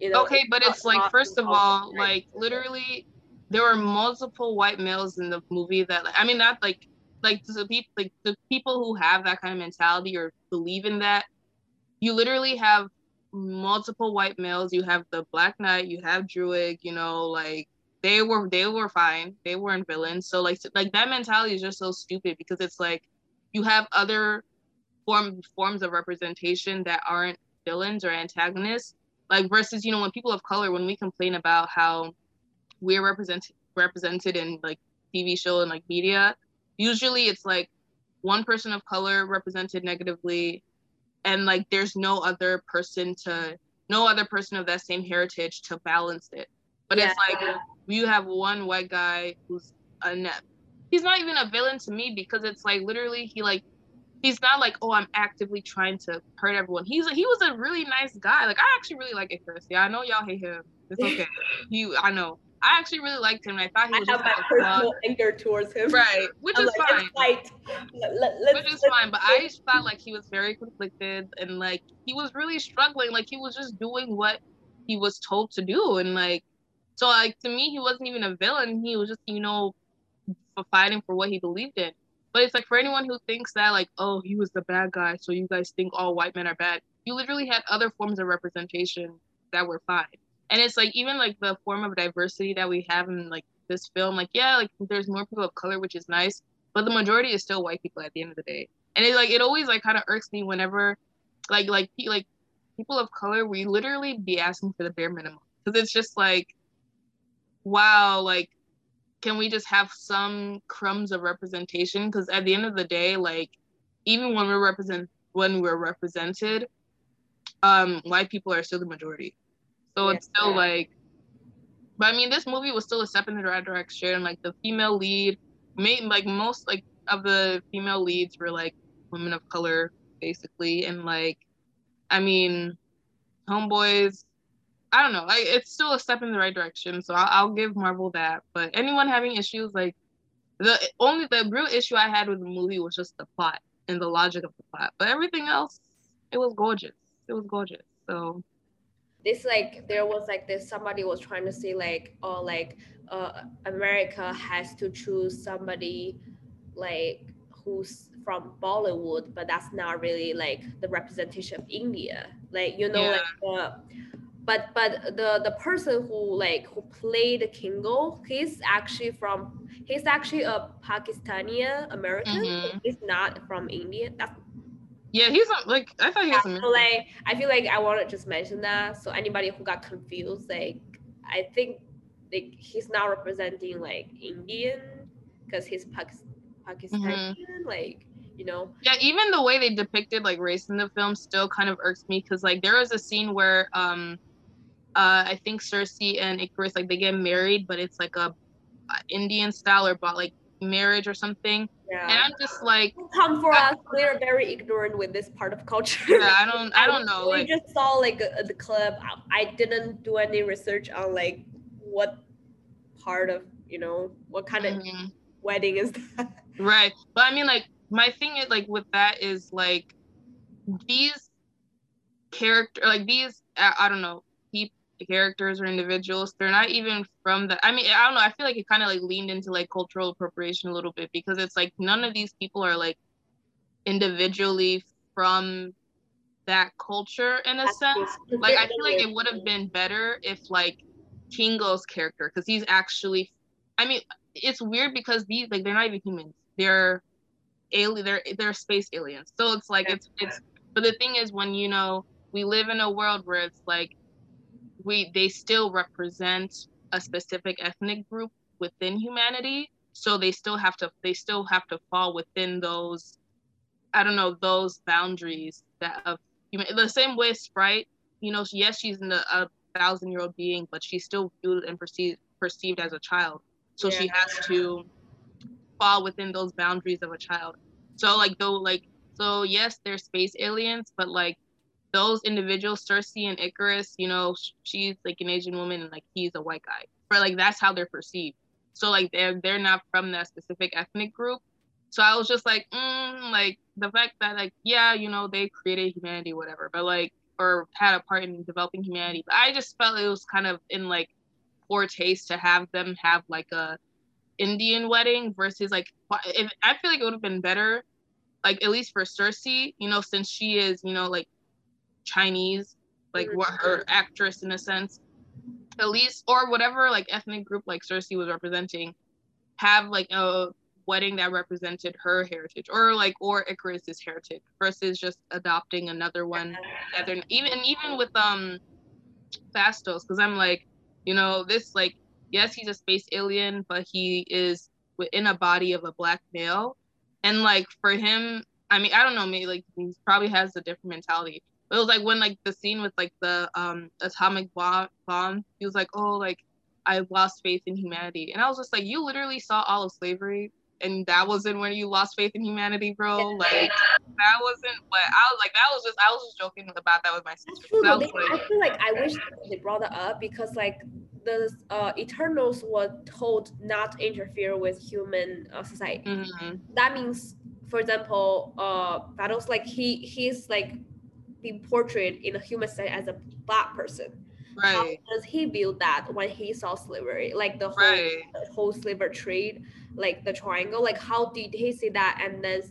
S1: you know.
S2: okay, but it's like, first of
S1: all
S2: like literally, there were multiple white males in the movie that, like, I mean, not like, like the people, like the people who have that kind of mentality or believe in that. You literally have multiple white males. You have the Black Knight. You have Druig. You know, like they were they were fine. They weren't villains. So like like that mentality is just so stupid because it's like you have other form forms of representation that aren't villains or antagonists. Like versus you know when people of color when we complain about how we're represented represented in like TV show and like media, usually it's like one person of color represented negatively and like there's no other person to no other person of that same heritage to balance it. But it's like you have one white guy who's a net he's not even a villain to me because it's like literally he like he's not like oh i'm actively trying to hurt everyone. He's he was a really nice guy. Like i actually really like Ikaris. yeah i know y'all hate him. It's okay. You i know i actually really liked him i thought he was.
S1: I have
S2: just
S1: my personal anger towards him.
S2: right which
S1: I'm
S2: is
S1: like,
S2: fine
S1: fight. Let, let,
S2: which is fine. But I just felt like he was very conflicted and like he was really struggling. Like he was just doing what he was told to do, and like so like to me he wasn't even a villain. He was just you know fighting for what he believed in. But it's like for anyone who thinks that like oh he was the bad guy, so you guys think all white men are bad. You literally had other forms of representation that were fine. And it's like even like the form of diversity that we have in like this film, like yeah, like there's more people of color, which is nice but the majority is still white people at the end of the day. And it like it always like kind of irks me whenever like like like people of color we literally be asking for the bare minimum. Because it's just like wow like can we just have some crumbs of representation? Because at the end of the day like even when we're represent when we're represented um white people are still the majority so it's still
S1: Yeah.
S2: like But I mean, this movie was still a step in the right direction. Like the female lead, made like most like of the female leads were like women of color, basically, and like, I mean, homeboys. I don't know. Like it's still a step in the right direction, so I'll, I'll give Marvel that. But anyone having issues, like the only the real issue I had with the movie was just the plot and the logic of the plot. But everything else, it was gorgeous. It was gorgeous. So
S1: this like there was like this somebody was trying to say like oh like uh America has to choose somebody like who's from Bollywood, but that's not really like the representation of India. Like you know,
S2: Yeah.
S1: like uh, but but the the person who like who played the Kingo, he's actually from he's actually a Pakistani American.
S2: Mhm.
S1: He's not from India. That's
S2: yeah, he's not like I thought he was.
S1: so like I feel like I want to just mention that so anybody who got confused, like I think like he's not representing like Indian because he's Pakis- Pakistani, like you know.
S2: Yeah, even the way they depicted like race in the film still kind of irks me because like there was a scene where um uh I think Sersi and Ikaris like they get married, but it's like a, a Indian style or about like marriage or something. And I'm just like,
S1: Come for us. We're very ignorant with this part of culture.
S2: yeah, I don't I don't know.
S1: We
S2: Like
S1: just saw like uh, the clip. I, I didn't do any research on like what part of you know what kind of
S2: mhm.
S1: wedding is that.
S2: Right. But I mean like my thing is like with that is like these character like these I, I don't know characters or individuals they're not even from the I mean I don't know I feel like it kind of like leaned into like cultural appropriation a little bit because it's like none of these people are like individually from that culture in a sense. like I feel like it would have been better if like Kingo's character because he's actually I mean it's weird because these like they're not even humans. They're alien they're they're space aliens. So it's like it's it's but the thing is when you know we live in a world where it's like we they still represent a specific ethnic group within humanity. So they still have to they still have to fall within those i don't know those boundaries that of human the same way sprite you know yes she's in a, a thousand year old being but she's still viewed and perceived perceived as a child. So she has to fall within those boundaries of a child. So like though like so yes they're space aliens but like those individuals sersi and ikaris you know she's like an asian woman and like he's a white guy. But like that's how they're perceived. So like they're they're not from that specific ethnic group. So i was just like mm, like the fact that like yeah you know they created humanity whatever but like or had a part in developing humanity. But i just felt it was kind of in like poor taste to have them have like a indian wedding versus like if, i feel like it would have been better like at least for sersi you know since she is you know like chinese like what her actress in a sense at least or whatever like ethnic group like sersi was representing have like a wedding that represented her heritage or like or ikaris's heritage versus just adopting another one that they're even even with um phastos because i'm like you know this like yes he's a space alien but he is within a body of a black male. And like for him i mean i don't know maybe like he probably has a different mentality it was like when like the scene with like the um atomic bomb bomb he was like oh like i lost faith in humanity and i was just like you literally saw all of slavery and that wasn't when you lost faith in humanity bro like that wasn't what i was like that was just i was just joking about that with my sister
S1: true. They, I feel like I wish they brought it up because like the uh, Eternals were told not to interfere with human uh, society.
S2: Mhm.
S1: That means, for example, uh, Thanos like he he's like being portrayed in a human society as a black person. Right. How
S2: right
S1: does he view that when he saw slavery, like the whole
S2: right
S1: the whole slavery trade, like the triangle? Like how did he see that, and then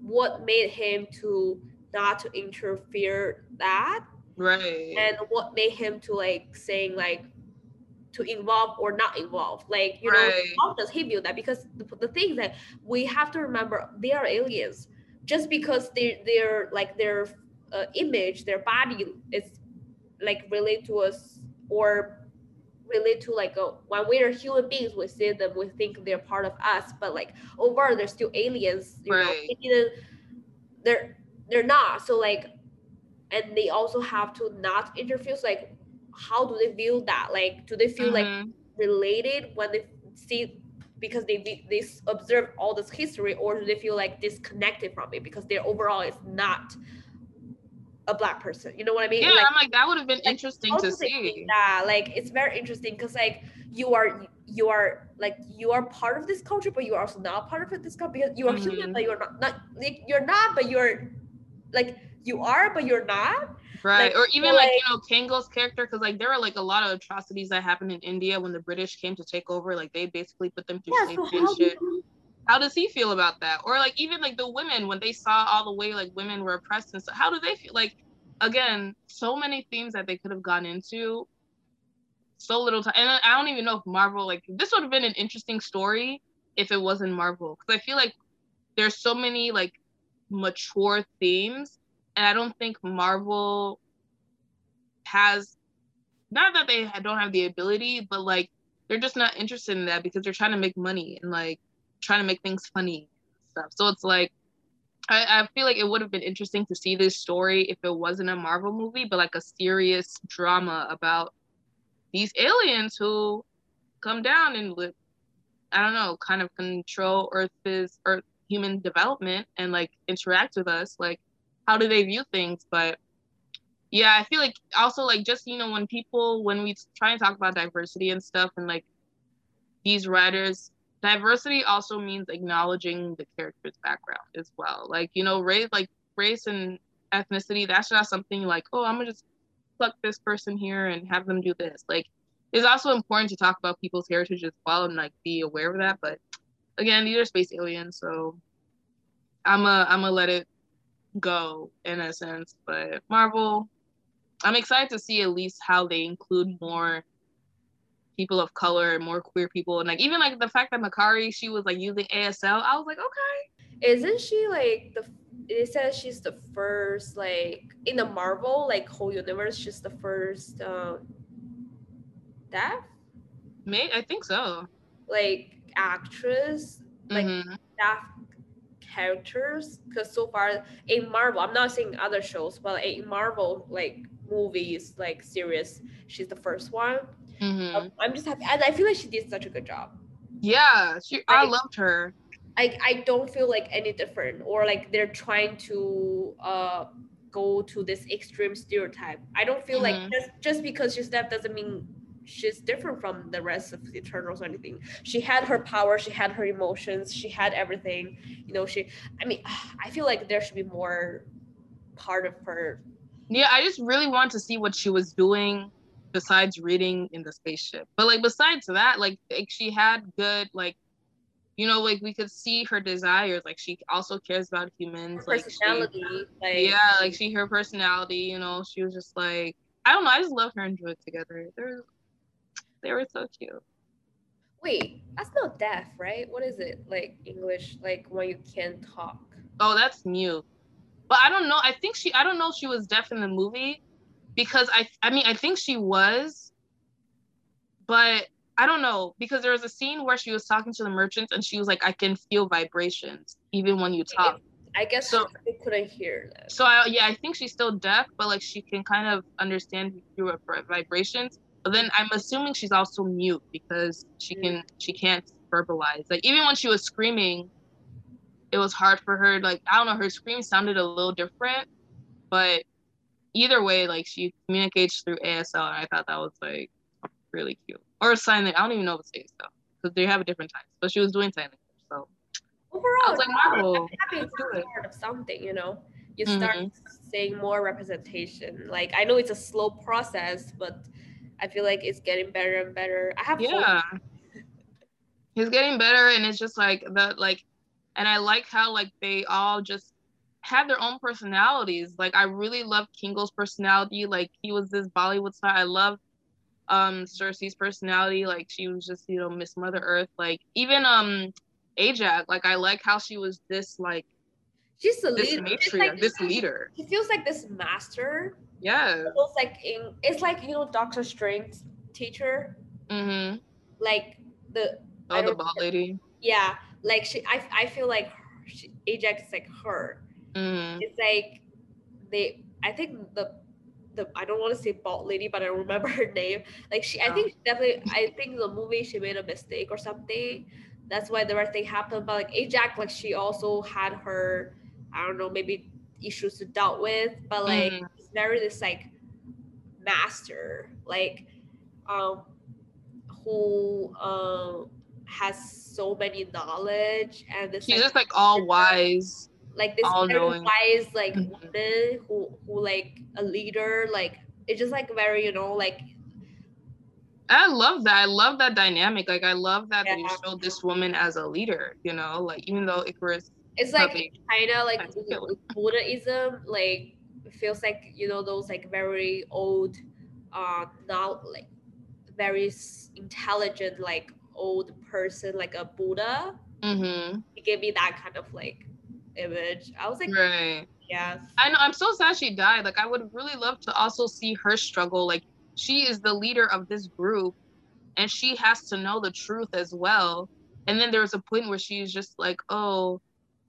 S1: what made him to not to interfere that?
S2: right
S1: and what made him to like saying like to involve or not involve like you know how does he view that because the, the thing is that we have to remember they are aliens just because they they're like their uh, image their body is like relate to us or relate to like a, when we're human beings we see them we think they're part of us but like over they're still aliens you know
S2: Right.
S1: know, they're they're not so like and they also have to not interfere so, like how do they feel that like do they feel like
S2: Mhm.
S1: related when they see because they they observe all this history or do they feel like disconnected from it because their overall is not a black person you know what i mean
S2: yeah,
S1: like,
S2: I'm like that would have been
S1: like,
S2: interesting to
S1: do they think
S2: see.
S1: Yeah, like it's very interesting because like you are you are like you are part of this culture but you are also not part of this culture because you are human
S2: Mhm.
S1: but you're not not like you're not but you're like you are but you're not
S2: Right.
S1: Like,
S2: or even like,
S1: like-
S2: you know, Kingo's character, because like there were like a lot of atrocities that happened in India when the British came to take over. Like they basically put them through
S1: yeah so how do
S2: shit.
S1: you,
S2: How does he feel about that? Or like even like the women when they saw all the way like women were oppressed and stuff, how do they feel? Like again, so many themes that they could have gone into. So little time, and I don't even know if Marvel like this would have been an interesting story if it wasn't Marvel, because I feel like there's so many like mature themes, and I don't think Marvel has not that they don't have the ability, but like they're just not interested in that because they're trying to make money and like trying to make things funny stuff. So it's like I, I feel like it would have been interesting to see this story if it wasn't a Marvel movie, but like a serious drama about these aliens who come down and live, I don't know, kind of control Earth's Earth human development and like interact with us. Like, how do they view things? But yeah, I feel like also like just you know when people when we try and talk about diversity and stuff and like these writers diversity also means acknowledging the character's background as well. Like, you know, race like race and ethnicity, that's not something like, oh, I'm gonna just pluck this person here and have them do this. Like it's also important to talk about people's heritage as well and like be aware of that. But again, these are space aliens, so I'm a I'm gonna let it go in a sense. But Marvel, I'm excited to see at least how they include more people of color, and more queer people, and like even like the fact that Makkari she was like using ASL, I was like, okay.
S1: isn't she like the it says she's the first like in the marvel like whole universe she's the first um deaf
S2: May I think so.
S1: like actress like
S2: Mhm.
S1: staff characters because so far in marvel i'm not saying other shows but in marvel like movies like series she's the first one
S2: Mhm.
S1: Um, i'm just happy and i feel like she did such a good job
S2: Yeah, she I
S1: Like-
S2: loved her.
S1: I, I don't feel like any different or like they're trying to uh go to this extreme stereotype. I don't feel like
S2: Mhm.
S1: just just because she's deaf doesn't mean she's different from the rest of the Eternals or anything. She had her power, she had her emotions, she had everything. You know, she I mean I feel like there should be more part of her.
S2: Yeah, I just really want to see what she was doing besides reading in the spaceship. But like besides that, like, like she had good like you know, like we could see her desires. Like she also cares about humans.
S1: Her
S2: like she-
S1: personality, like
S2: yeah, like she her personality, you know, she was just like I don't know, I just love her and Joy together. They're they were so cute.
S1: wait, that's not deaf, right? What is it? Like English, like when you can't talk.
S2: Oh, that's mute. But I don't know. I think she I don't know if she was deaf in the movie because I I mean I think she was, but I don't know because there was a scene where she was talking to the merchants and she was like, I can feel vibrations even when you talk.
S1: I guess
S2: So-
S1: she couldn't hear that.
S2: So I, yeah, I think she's still deaf, but like she can kind of understand through vibrations. But then I'm assuming she's also mute because she mm. can she can't verbalize. Like even when she was screaming, it was hard for her. Like I don't know, her scream sounded a little different, but either way, like she communicates through ASL, and I thought that was like really cute. Or sign language. I don't even know what ASL because they have a different types. But she was doing sign language, so
S1: Overall,
S2: I was like, Marvel,
S1: I'm happy it's
S2: do
S1: part of something, you know. You start
S2: Mhm.
S1: seeing more representation. Like I know it's a slow process, but I feel like it's getting better and better. I have hope.
S2: yeah he's getting better and it's just like the like and i like how like they all just have their own personalities. Like i really love kingo's personality. Like he was this bollywood star. I love um sersi's personality. Like she was just you know miss mother earth. Like even um ajak. Like i like how she was this like
S1: She's the
S2: this
S1: leader.
S2: Matriarch
S1: like,
S2: this leader.
S1: She feels like this master.
S2: yeah
S1: Almost like in it's like you know Doctor Strange's teacher,
S2: mm-hmm.
S1: Like the
S2: oh the bald lady.
S1: Yeah, like she. I I feel like she, Ajak is like her.
S2: Mm
S1: It's like they. I think the the I don't want to say bald lady, but I remember her name. Like she, I think definitely. I think the movie she made a mistake or something. That's why the right thing happened. But like Ajak, like she also had her, I don't know, maybe issues to dealt with. But like
S2: Mhm.
S1: it's very this like master, like um, who um has so many knowledge and this
S2: She's
S1: like,
S2: just like all wise.
S1: Like this
S2: all
S1: very
S2: knowing.
S1: wise like
S2: Mhm.
S1: woman who who like a leader like it's just like very you know like
S2: I love that. I love that dynamic. Like I love that
S1: Yeah.
S2: showed this woman as a leader. You know, like even though Ikaris,
S1: it's like
S2: Puppy.
S1: China like
S2: That's
S1: with-
S2: cute.
S1: with Buddhism like feels like you know those like very old uh now like very intelligent like old person like a Buddha
S2: mm-hmm.
S1: it gave me that kind of like image I was like
S2: right?
S1: yes
S2: I know. I'm so sad she died. Like I would really love to also see her struggle. Like she is the leader of this group, and she has to know the truth as well. And then there was a point where she's just like, "Oh,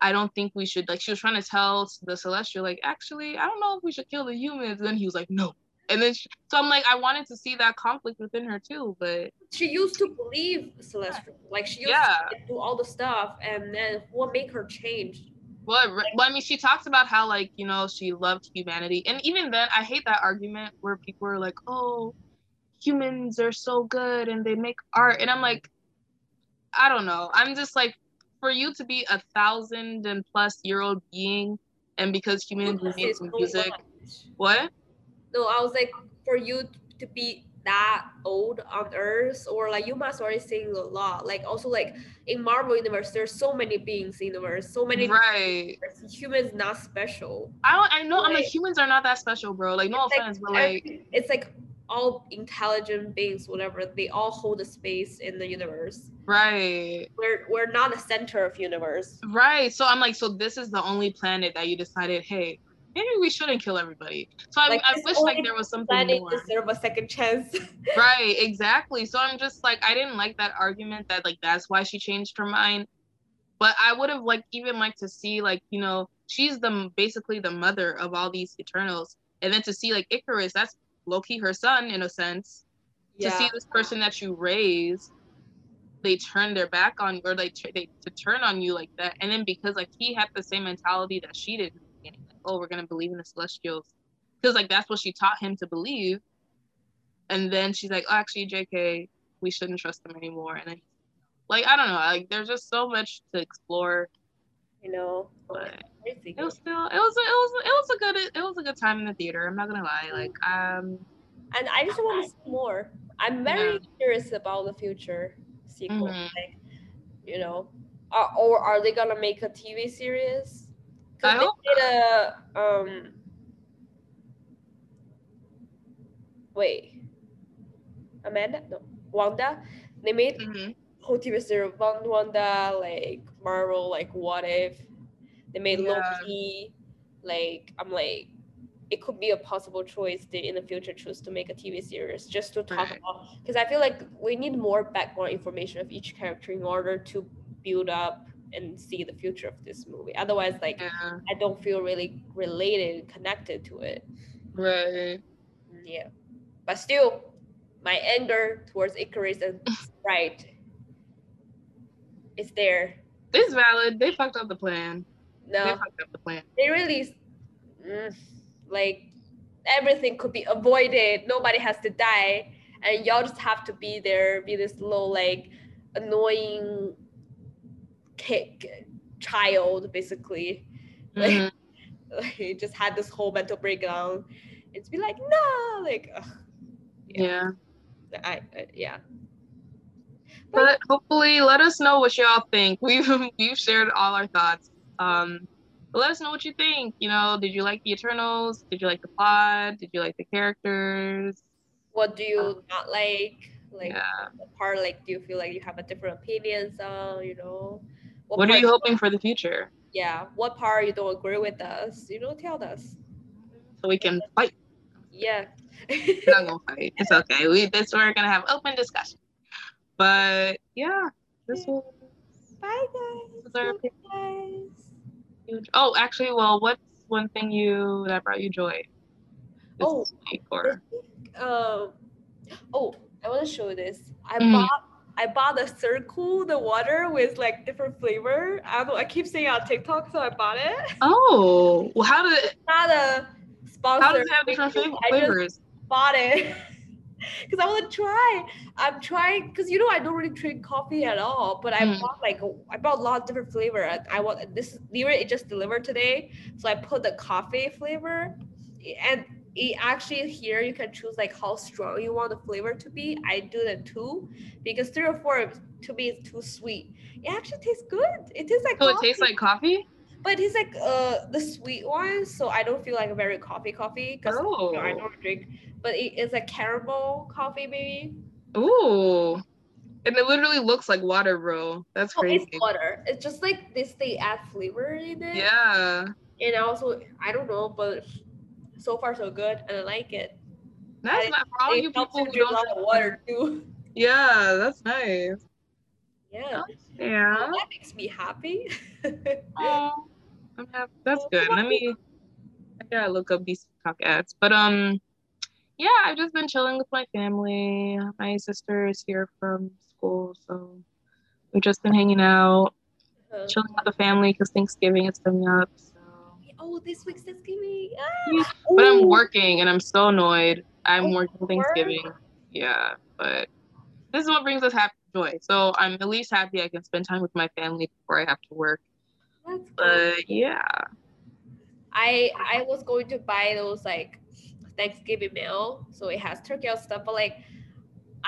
S2: I don't think we should." Like she was trying to tell the Celestial, like, "Actually, I don't know if we should kill the humans." And then he was like, "No." And then she, so I'm like, I wanted to see that conflict within her too, but
S1: she used to believe celestial like she used
S2: Yeah.
S1: to do all the stuff and then what made her change
S2: Well, well, I mean, she talks about how like you know she loved humanity, and even then, I hate that argument where people are like, "Oh, humans are so good and they make art," and I'm like, I don't know. I'm just like, for you to be a thousand and plus year old being, and because humans
S1: This
S2: make
S1: is so
S2: music, what?
S1: no i was like for you to be that old on earth or like you must already sing a lot like also like in marvel universe there's so many beings in the universe so many
S2: Right.
S1: humans not special
S2: I don't, I know. I'm like
S1: Like-
S2: humans are not that special, bro. Like no
S1: It's like
S2: offense, but like
S1: it's like all intelligent beings whatever they all hold a space in the universe
S2: right.
S1: we're we're not the center of universe
S2: Right. So I'm like, so this is the only planet that you decided, hey, maybe we shouldn't kill everybody. So I,
S1: Like,
S2: I
S1: this
S2: wish like there was something more.
S1: deserve a second chance
S2: Right, exactly. So I'm just like, I didn't like that argument that like that's why she changed her mind. But I would have like even liked to see like you know she's the basically the mother of all these Eternals, and then to see like Ikaris, that's Loki her son in a sense. Yeah. To see this person that you raised, they turn their back on you or like tr- they to turn on you like that, and then because like he had the same mentality that she did, oh we're gonna believe in the Celestials, because like that's what she taught him to believe, and then she's like oh, actually Jk we shouldn't trust them anymore, and then like I don't know like there's just so much to explore,
S1: you know
S2: but it was still it was it was it was a good it was a good time in the theater. I'm not gonna lie, like um
S1: and I just want to see more. I'm very
S2: Yeah.
S1: curious about the future sequel.
S2: Mhm.
S1: Like, you know, uh, or are they gonna make a TV series?
S2: I hope
S1: they did a um. Wait, Amanda? No, Wanda. They made
S2: mhm.
S1: whole TV series. Wan- Wanda, like Marvel, like What If. They made
S2: Yeah.
S1: Loki. Like I'm like, it could be a possible choice they in the future choose to make a TV series just to talk
S2: Right.
S1: about because I feel like we need more background information of each character in order to build up and see the future of this movie. Otherwise, like
S2: yeah
S1: I don't feel really related, connected to it.
S2: right.
S1: Yeah, but still, my anger towards Ikaris and Sprite is there.
S2: It's valid. They fucked up the plan.
S1: No.
S2: They fucked up the plan.
S1: they really mm, like everything could be avoided. Nobody has to die, and y'all just have to be there, be this little like annoying kick child, basically. Like,
S2: Mhm.
S1: like just had this whole mental breakdown. It's be like no, like ugh,
S2: Yeah.
S1: I, I yeah.
S2: But hopefully, let us know what y'all think. We've we've shared all our thoughts. Um, let us know what you think. You know, did you like the Eternals? Did you like the plot? Did you like the characters?
S1: What do you not like? Like
S2: yeah.
S1: part like do you feel like you have a different opinions on? You know.
S2: What are you hoping for the future?
S1: Yeah. What part you don't agree with us? You know, tell us.
S2: So we can fight.
S1: Yeah.
S2: We're not gonna fight. It's okay. We this we're gonna have open discussion. But yeah, this
S1: Yeah.
S2: was
S1: Bye guys.
S2: this was our
S1: Bye, guys.
S2: Oh, actually, well, what's one thing you that brought you joy? This
S1: Oh,
S2: or
S1: Um, oh, I want to show this. I
S2: Mhm.
S1: bought I bought the circle, the water with like different flavor. I. I keep seeing on TikTok, so I bought it.
S2: oh well how did it
S1: Not a sponsor.
S2: how does it have different
S1: I just
S2: flavors?
S1: bought it because I want to try. I'm trying because you know I don't really drink coffee at all, but I
S2: Mm.
S1: bought like I bought a lot of different flavor. and I want this. Literally, it just delivered today, so I put the coffee flavor, and it actually here you can choose like how strong you want the flavor to be. I do the two because three or four to me is too sweet. It actually tastes good. It tastes like
S2: So it
S1: coffee,
S2: tastes like coffee?
S1: but it's like uh the sweet one, so I don't feel like a very coffee coffee because
S2: Oh.
S1: I don't drink, but it is a caramel coffee, maybe.
S2: Ooh. And it literally looks like water, bro. That's
S1: Oh,
S2: crazy.
S1: it's water. It's just like this. They add flavor in it.
S2: Yeah.
S1: And also, I don't know, but so far so good, and I like it.
S2: That's
S1: I-
S2: not for all you people who
S1: drink a
S2: don't
S1: lot of water too.
S2: Yeah, that's nice.
S1: Yeah,
S2: Yeah.
S1: that makes me happy.
S2: Oh, I'm happy. That's good. Let me I gotta look up these TikTok ads. But um yeah, I've just been chilling with my family. My sister is here from school, so we've just been hanging out,
S1: Uh,
S2: chilling with the family because Thanksgiving is coming up.
S1: Oh, this week's Thanksgiving. Ah,
S2: but I'm working and I'm so annoyed. I'm
S1: Oh,
S2: working
S1: work?
S2: Thanksgiving. Yeah, but this is what brings us happy joy. So I'm at least happy I can spend time with my family before I have to work.
S1: That's cool.
S2: But yeah.
S1: I I was going to buy those like Thanksgiving meal, so it has turkey and stuff. But like,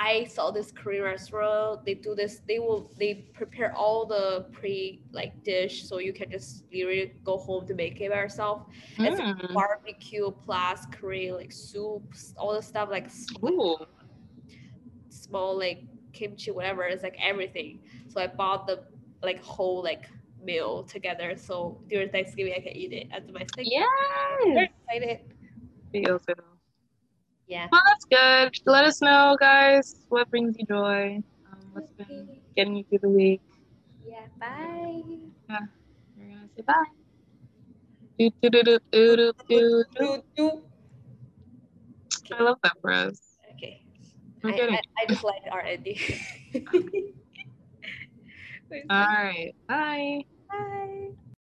S1: I saw this Korean restaurant. They do this. They will they prepare all the pre like dish, so you can just literally go home to make it by yourself. It's
S2: Mm.
S1: barbecue plus Korean like soups, all the stuff like
S2: Ooh.
S1: small like kimchi, whatever. It's like everything. So I bought the like whole like meal together. So during Thanksgiving, I can eat it as my thing.
S2: Yes.
S1: Very excited.
S2: Feels it.
S1: Yeah.
S2: Well, that's good. Let us know, guys, what brings you joy. Um, what's been getting you through the week.
S1: Yeah. Bye.
S2: Yeah, we're gonna say bye. Do, do, do, do, do, do, do, do. I love that for us.
S1: Okay. I, I, I just like our ending.
S2: all right. Bye.
S1: Bye.